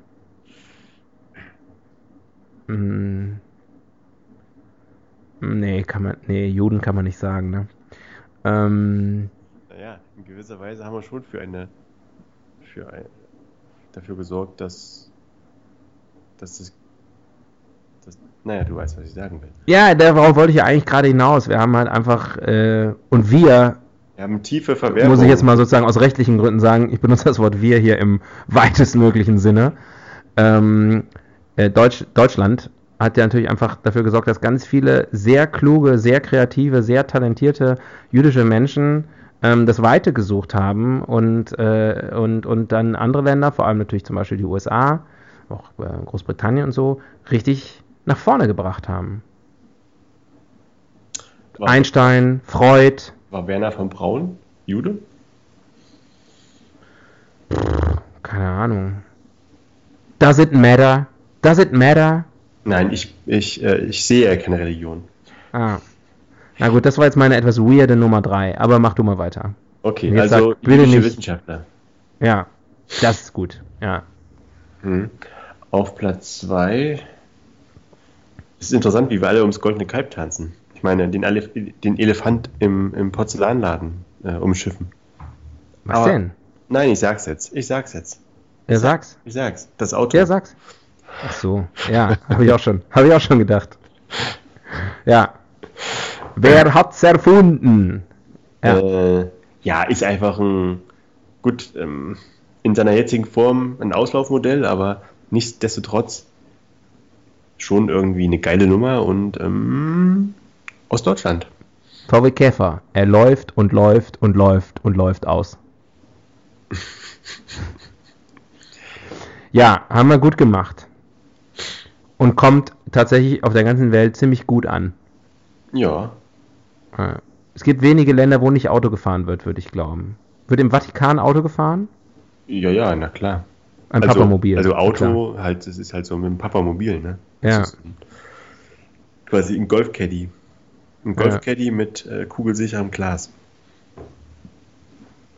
mh, hm. nee, kann man, nee, Juden kann man nicht sagen, ne? Ähm, naja, in gewisser Weise haben wir schon für eine, für ein, dafür gesorgt, dass, dass das das, naja, du weißt, was ich sagen will. Ja, darauf wollte ich ja eigentlich gerade hinaus. Wir haben halt einfach, äh, und wir. Wir haben tiefe Verwerfungen. Muss ich jetzt mal sozusagen aus rechtlichen Gründen sagen, ich benutze das Wort wir hier im weitestmöglichen Sinne. Ähm, äh, Deutsch, Deutschland hat ja natürlich einfach dafür gesorgt, dass ganz viele sehr kluge, sehr kreative, sehr talentierte jüdische Menschen ähm, das Weite gesucht haben und, äh, und, und dann andere Länder, vor allem natürlich zum Beispiel die USA, auch äh, Großbritannien und so, richtig nach vorne gebracht haben. War Einstein, Freud. War Werner von Braun Jude? Keine Ahnung. Does it matter? Does it matter? Nein, ich, ich, äh, ich sehe ja keine Religion. Ah. Na gut, das war jetzt meine etwas weirde Nummer 3, aber mach du mal weiter. Okay, also sagt, jüdische nicht, Wissenschaftler. Ja, das ist gut, ja. Hm. Auf Platz 2 es ist interessant, wie wir alle ums goldene Kalb tanzen. Ich meine, den, Elef den Elefant im, im Porzellanladen äh, umschiffen. Was Aber, denn? Nein, ich sag's jetzt. Ich sag's jetzt. Wer sag's? Ich sag's. Das Auto. Wer sag's? Ach so, ja, habe ich auch schon, habe ich auch schon gedacht. Ja. Wer hat's erfunden? Ja, äh, ja ist einfach ein gut ähm, in seiner jetzigen Form ein Auslaufmodell, aber nichtsdestotrotz schon irgendwie eine geile Nummer und ähm, aus Deutschland. VW Käfer, er läuft und läuft und läuft und läuft aus. ja, haben wir gut gemacht. Und kommt tatsächlich auf der ganzen Welt ziemlich gut an. Ja. Es gibt wenige Länder, wo nicht Auto gefahren wird, würde ich glauben. Wird im Vatikan Auto gefahren? Ja, ja, na klar. Ein also, Papamobil. Also Auto, halt, das ist halt so mit dem Papamobil, ne? Ja. Ein, quasi ein Golfcaddy. Ein Golfcaddy ja. mit äh, kugelsicherem Glas.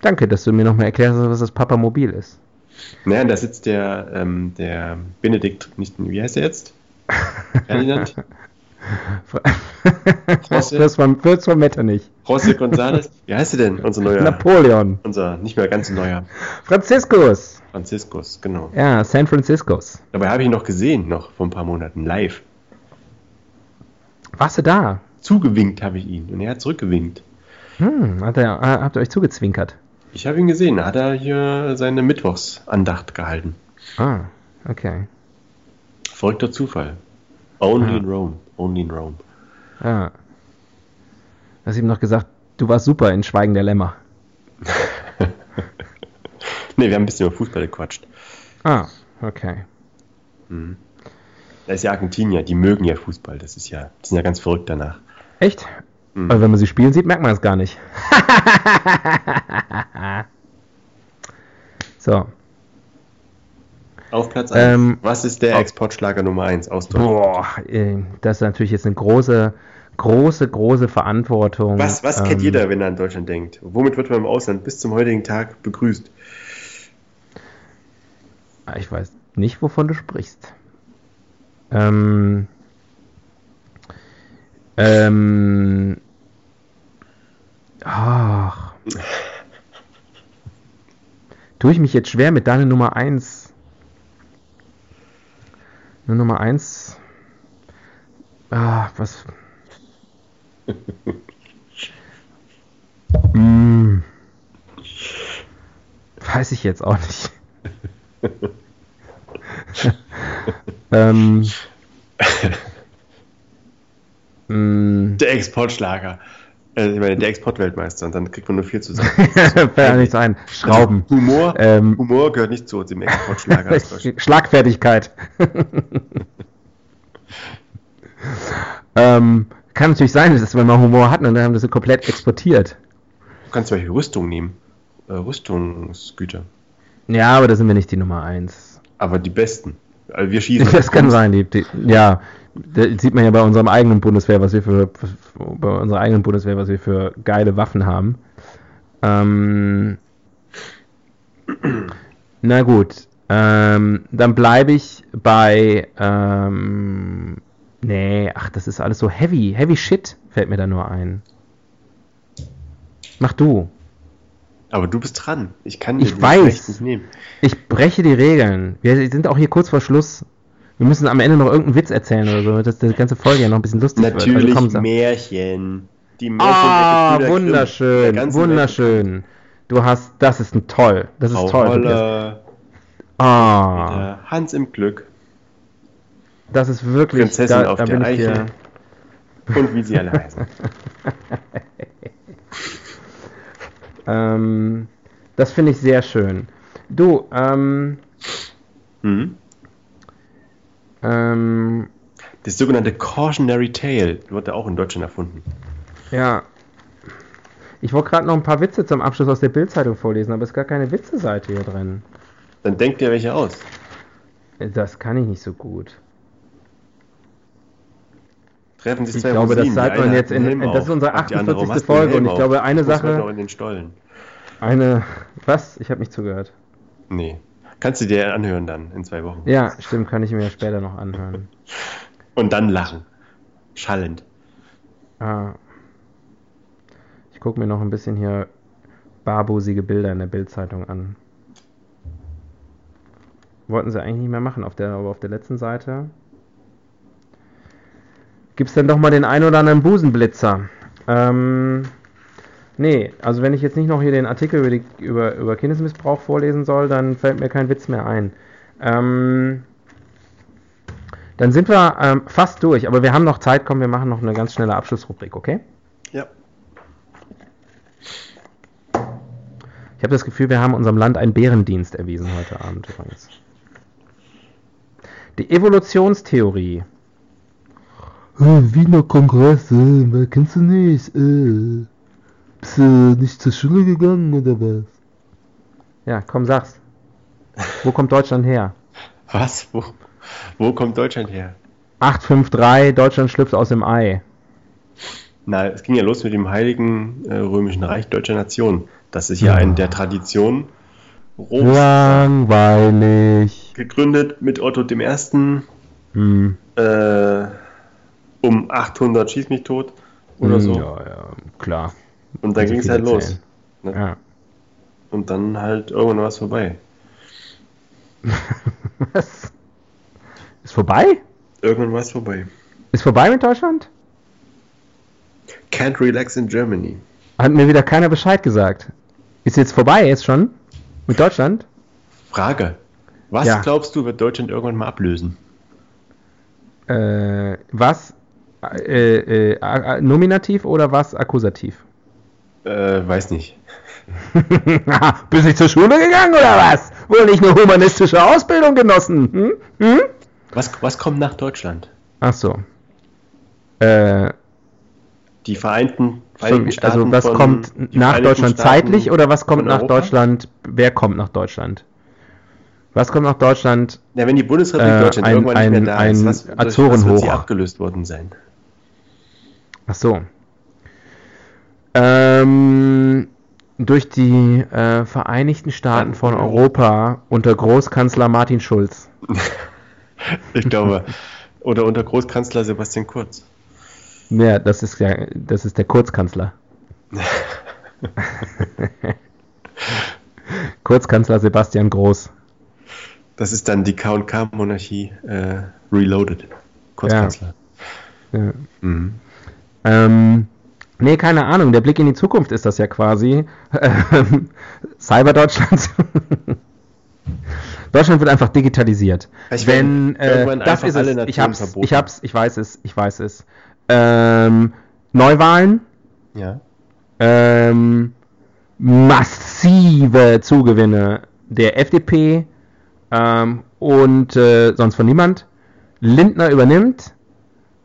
Danke, dass du mir nochmal erklärst, was das Papamobil ist. Naja, da sitzt der, ähm, der Benedikt, nicht, wie heißt er jetzt? Ferdinand? Das war Fürst von Metternich. José González. Wie heißt er denn? Unser neuer. Napoleon. Unser nicht mehr ganz neuer. Franziskus. Franziskus, genau. Ja, San Franciscos. Dabei habe ich ihn noch gesehen, noch vor ein paar Monaten, live. Warst du da? Zugewinkt habe ich ihn und er hat zurückgewinkt. Hm, hat er, äh, habt ihr euch zugezwinkert? Ich habe ihn gesehen, da hat er hier seine Mittwochsandacht gehalten. Ah, okay. Verrückter Zufall. Only ah. in Rome. Only in Rome. Ja. Du hast ihm noch gesagt, du warst super in Schweigen der Lämmer. ne, wir haben ein bisschen über Fußball gequatscht. Ah, okay. Mhm. Das ist ja Argentinier, die mögen ja Fußball, das ist ja, die sind ja ganz verrückt danach. Echt? Mhm. Also wenn man sie spielen sieht, merkt man es gar nicht. so. Auf Platz 1. Ähm, Was ist der Exportschlager Nummer 1 aus Deutschland? Boah, äh, das ist natürlich jetzt eine große, große, große Verantwortung. Was, was ähm, kennt jeder, wenn er an Deutschland denkt? Womit wird man im Ausland bis zum heutigen Tag begrüßt? Ah, ich weiß nicht, wovon du sprichst. Ähm, ähm, ach. Tue ich mich jetzt schwer mit deiner Nummer 1 eine Nummer 1. Ah, was. Weiß ich jetzt auch nicht. ähm. Der Exportschlager. Also ich meine, der Exportweltmeister und dann kriegt man nur viel zusammen. Fällt ja nicht ein. Schrauben. Also Humor, ähm, Humor gehört nicht zu dem Exportschlager. Schlagfertigkeit. ähm, kann natürlich sein, dass wenn man Humor hat und dann haben wir das komplett exportiert. Du kannst Beispiel Rüstung nehmen. Äh, Rüstungsgüter. Ja, aber da sind wir nicht die Nummer 1. Aber die besten. Also wir schießen. Das kann sein, die, die, ja. Das sieht man ja bei unserem eigenen Bundeswehr, was wir für, bei unserer eigenen Bundeswehr, was wir für geile Waffen haben. Ähm, na gut, ähm, dann bleibe ich bei, ähm, nee, ach, das ist alles so heavy, heavy shit, fällt mir da nur ein. Mach du. Aber du bist dran. Ich kann ich weiß. nicht nehmen. Ich breche die Regeln. Wir sind auch hier kurz vor Schluss. Wir müssen am Ende noch irgendeinen Witz erzählen oder so, dass die ganze Folge ja noch ein bisschen lustig Natürlich wird. Natürlich Märchen. Die Märchen Ah, wunderschön, wunderschön. Du hast, das ist ein toll. Das ist Frau toll. Holle, ah. Hans im Glück. Das ist wirklich. Prinzessin da, auf da der Eichel. Und wie sie alle heißen. ähm, das finde ich sehr schön. Du, ähm. Hm? Ähm, das sogenannte Cautionary Tale wurde auch in Deutschland erfunden. Ja. Ich wollte gerade noch ein paar Witze zum Abschluss aus der Bildzeitung vorlesen, aber es ist gar keine Witze-Seite hier drin. Dann denkt ihr welche aus. Das kann ich nicht so gut. Treffen sich ich glaube, Rosinen. das sagt man jetzt in, in das ist unsere 48. Folge und ich glaube eine Sache. In den Stollen. Eine was? Ich habe nicht zugehört. Nee. Kannst du dir anhören dann in zwei Wochen. Ja, stimmt, kann ich mir später noch anhören. Und dann lachen. Schallend. Ah. Ich gucke mir noch ein bisschen hier barbusige Bilder in der Bildzeitung an. Wollten sie eigentlich nicht mehr machen, auf der, aber auf der letzten Seite gibt es dann doch mal den ein oder anderen Busenblitzer. Ähm, Nee, also wenn ich jetzt nicht noch hier den Artikel über, die, über, über Kindesmissbrauch vorlesen soll, dann fällt mir kein Witz mehr ein. Ähm, dann sind wir ähm, fast durch, aber wir haben noch Zeit. Komm, wir machen noch eine ganz schnelle Abschlussrubrik, okay? Ja. Ich habe das Gefühl, wir haben unserem Land einen Bärendienst erwiesen heute Abend übrigens. Die Evolutionstheorie. Wiener Kongress, äh, kennst du nicht? Äh. Bist du nicht zur Schule gegangen oder was? Ja, komm, sag's. Wo kommt Deutschland her? Was? Wo, wo kommt Deutschland her? 853, Deutschland schlüpft aus dem Ei. Na, es ging ja los mit dem Heiligen äh, Römischen Reich Deutscher Nation. Das ist ja, ja. eine der Traditionen Roms. Langweilig. Gegründet mit Otto I. Hm. Äh, um 800 schieß mich tot oder hm, so. Ja, ja, klar. Und dann ging es halt los. Ne? Ja. Und dann halt irgendwann war es vorbei. Was? Ist vorbei? Irgendwann war es vorbei. Ist vorbei mit Deutschland? Can't relax in Germany. Hat mir wieder keiner Bescheid gesagt. Ist jetzt vorbei jetzt schon? Mit Deutschland? Frage. Was ja. glaubst du, wird Deutschland irgendwann mal ablösen? Äh, was? Äh, äh, nominativ oder was akkusativ? Äh, weiß nicht. Bist du zur Schule gegangen oder was? Wohl nicht eine humanistische Ausbildung genossen? Hm? Hm? Was, was kommt nach Deutschland? Ach so. Äh, die Vereinten, Vereinigten Staaten. Also was kommt nach Deutschland Staaten zeitlich oder was kommt nach Deutschland? Wer kommt nach Deutschland? Was kommt nach Deutschland? Ja, wenn die Bundesrepublik äh, Deutschland ein, irgendwann ein, nicht mehr da ist, was, was wird sie abgelöst worden sein? Ach so. Ähm, durch die äh, Vereinigten Staaten von Europa unter Großkanzler Martin Schulz. ich glaube. Oder unter Großkanzler Sebastian Kurz. Ja, das ist ja, das ist der Kurzkanzler. Kurzkanzler Sebastian Groß. Das ist dann die K&K-Monarchie äh, reloaded. Kurzkanzler. Ja. ja. Mhm. Ähm, Nee, keine Ahnung. Der Blick in die Zukunft ist das ja quasi. Ähm, Cyber Deutschland. Deutschland wird einfach digitalisiert. Ich Wenn äh, das ist es. Ich hab's, verboten. ich hab's, ich weiß es, ich weiß es. Ähm, Neuwahlen. Ja. Ähm, massive Zugewinne der FDP ähm, und äh, sonst von niemand. Lindner übernimmt,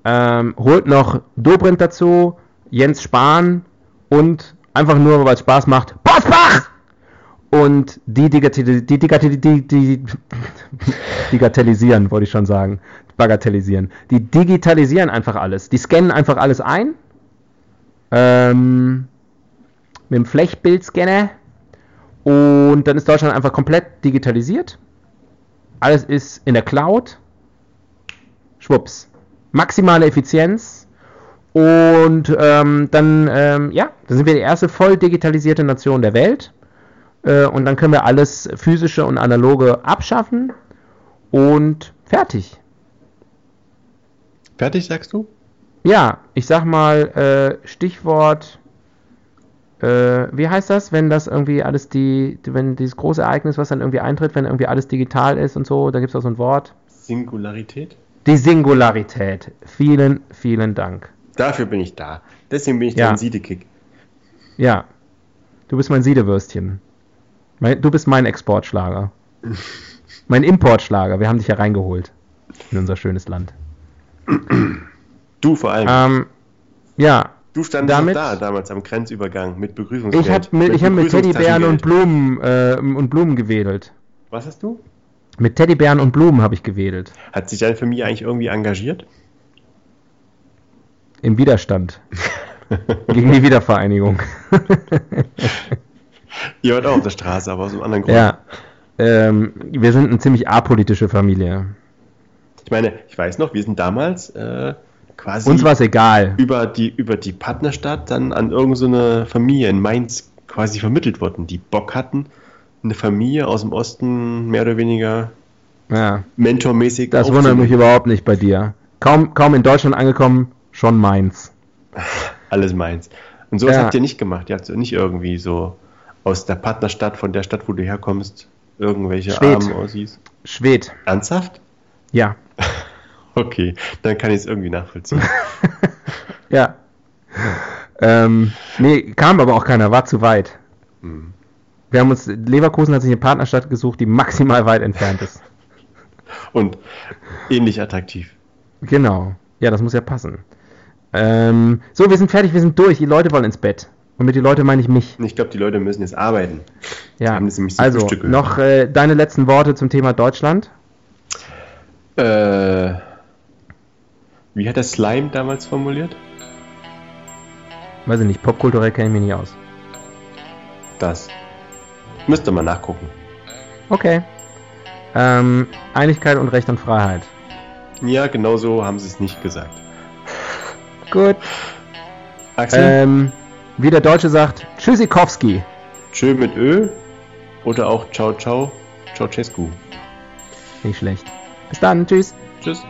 ähm, holt noch Dobrindt dazu, Jens Spahn und einfach nur, weil es Spaß macht, Bosbach! Und die, die, die, digitalisieren, wollte ich schon sagen. Bagatellisieren. Die digitalisieren einfach alles. Die scannen einfach alles ein. Ähm, mit dem Flächbildscanner. Und dann ist Deutschland einfach komplett digitalisiert. Alles ist in der Cloud. Schwupps. Maximale Effizienz. Und ähm, dann, ähm, ja, dann sind wir die erste voll digitalisierte Nation der Welt. Äh, und dann können wir alles physische und analoge abschaffen. Und fertig. Fertig, sagst du? Ja, ich sag mal, äh, Stichwort, äh, wie heißt das, wenn das irgendwie alles die, wenn dieses große Ereignis, was dann irgendwie eintritt, wenn irgendwie alles digital ist und so, da gibt es auch so ein Wort. Singularität? Die Singularität. Vielen, vielen Dank. Dafür bin ich da. Deswegen bin ich Ja. dein Siedekick. Ja, du bist mein Siedewürstchen. Du bist mein Exportschlager. mein Importschlager. Wir haben dich ja reingeholt in unser schönes Land. Du vor allem. Ähm, ja, du standest damit- da damals am Grenzübergang mit Begrüßungsgeld. ich habe mit, ich hab mit Teddybären und. Blumen äh, und Blumen gewedelt. Was hast du? Mit Teddybären und Blumen habe ich gewedelt. Hat sich deine Familie eigentlich irgendwie engagiert? Im Widerstand. Gegen die Wiedervereinigung. Ihr wart auch auf der Straße, aber aus einem anderen Grund. ja. Ähm, wir sind eine ziemlich apolitische Familie. Ich meine, ich weiß noch, wir sind damals äh, quasi Uns war es egal. über die, über die Partnerstadt dann an irgendeine so Familie in Mainz quasi vermittelt worden, die Bock hatten, eine Familie aus dem Osten mehr oder weniger Ja. mentormäßig Das wundert mich überhaupt nicht bei dir. Kaum, kaum in Deutschland angekommen, schon meins. Alles Mainz. Und sowas Ja. habt ihr nicht gemacht. Ihr habt nicht irgendwie so aus der Partnerstadt, von der Stadt, wo du herkommst, irgendwelche Schwedt. Armen aussiehst. Schwed. Ernsthaft? Ja. Okay, dann kann ich es irgendwie nachvollziehen. Ja. Ähm, nee, kam aber auch keiner, war zu weit. Hm. Wir haben uns, Leverkusen hat sich eine Partnerstadt gesucht, die maximal weit entfernt ist. Und ähnlich attraktiv. Genau. Ja, das muss ja passen. Ähm, so, wir sind fertig, wir sind durch. Die Leute wollen ins Bett. Und mit die Leute meine ich mich. Ich glaube, die Leute müssen jetzt arbeiten. Ja. haben das nämlich zum Also, gehört. noch äh, deine letzten Worte zum Thema Deutschland. Äh, wie hat der Slime damals formuliert? Weiß ich nicht, popkulturell kenne ich mich nicht aus. Das. Müsste man nachgucken. Okay. Ähm, Einigkeit und Recht und Freiheit. Ja, genau so haben sie es nicht gesagt. Gut. Axel, Ähm, wie der Deutsche sagt, Tschüssikowski. tschö mit Ö oder auch ciao ciao, Ceausescu. Nicht schlecht. Bis dann, tschüss. Tschüss.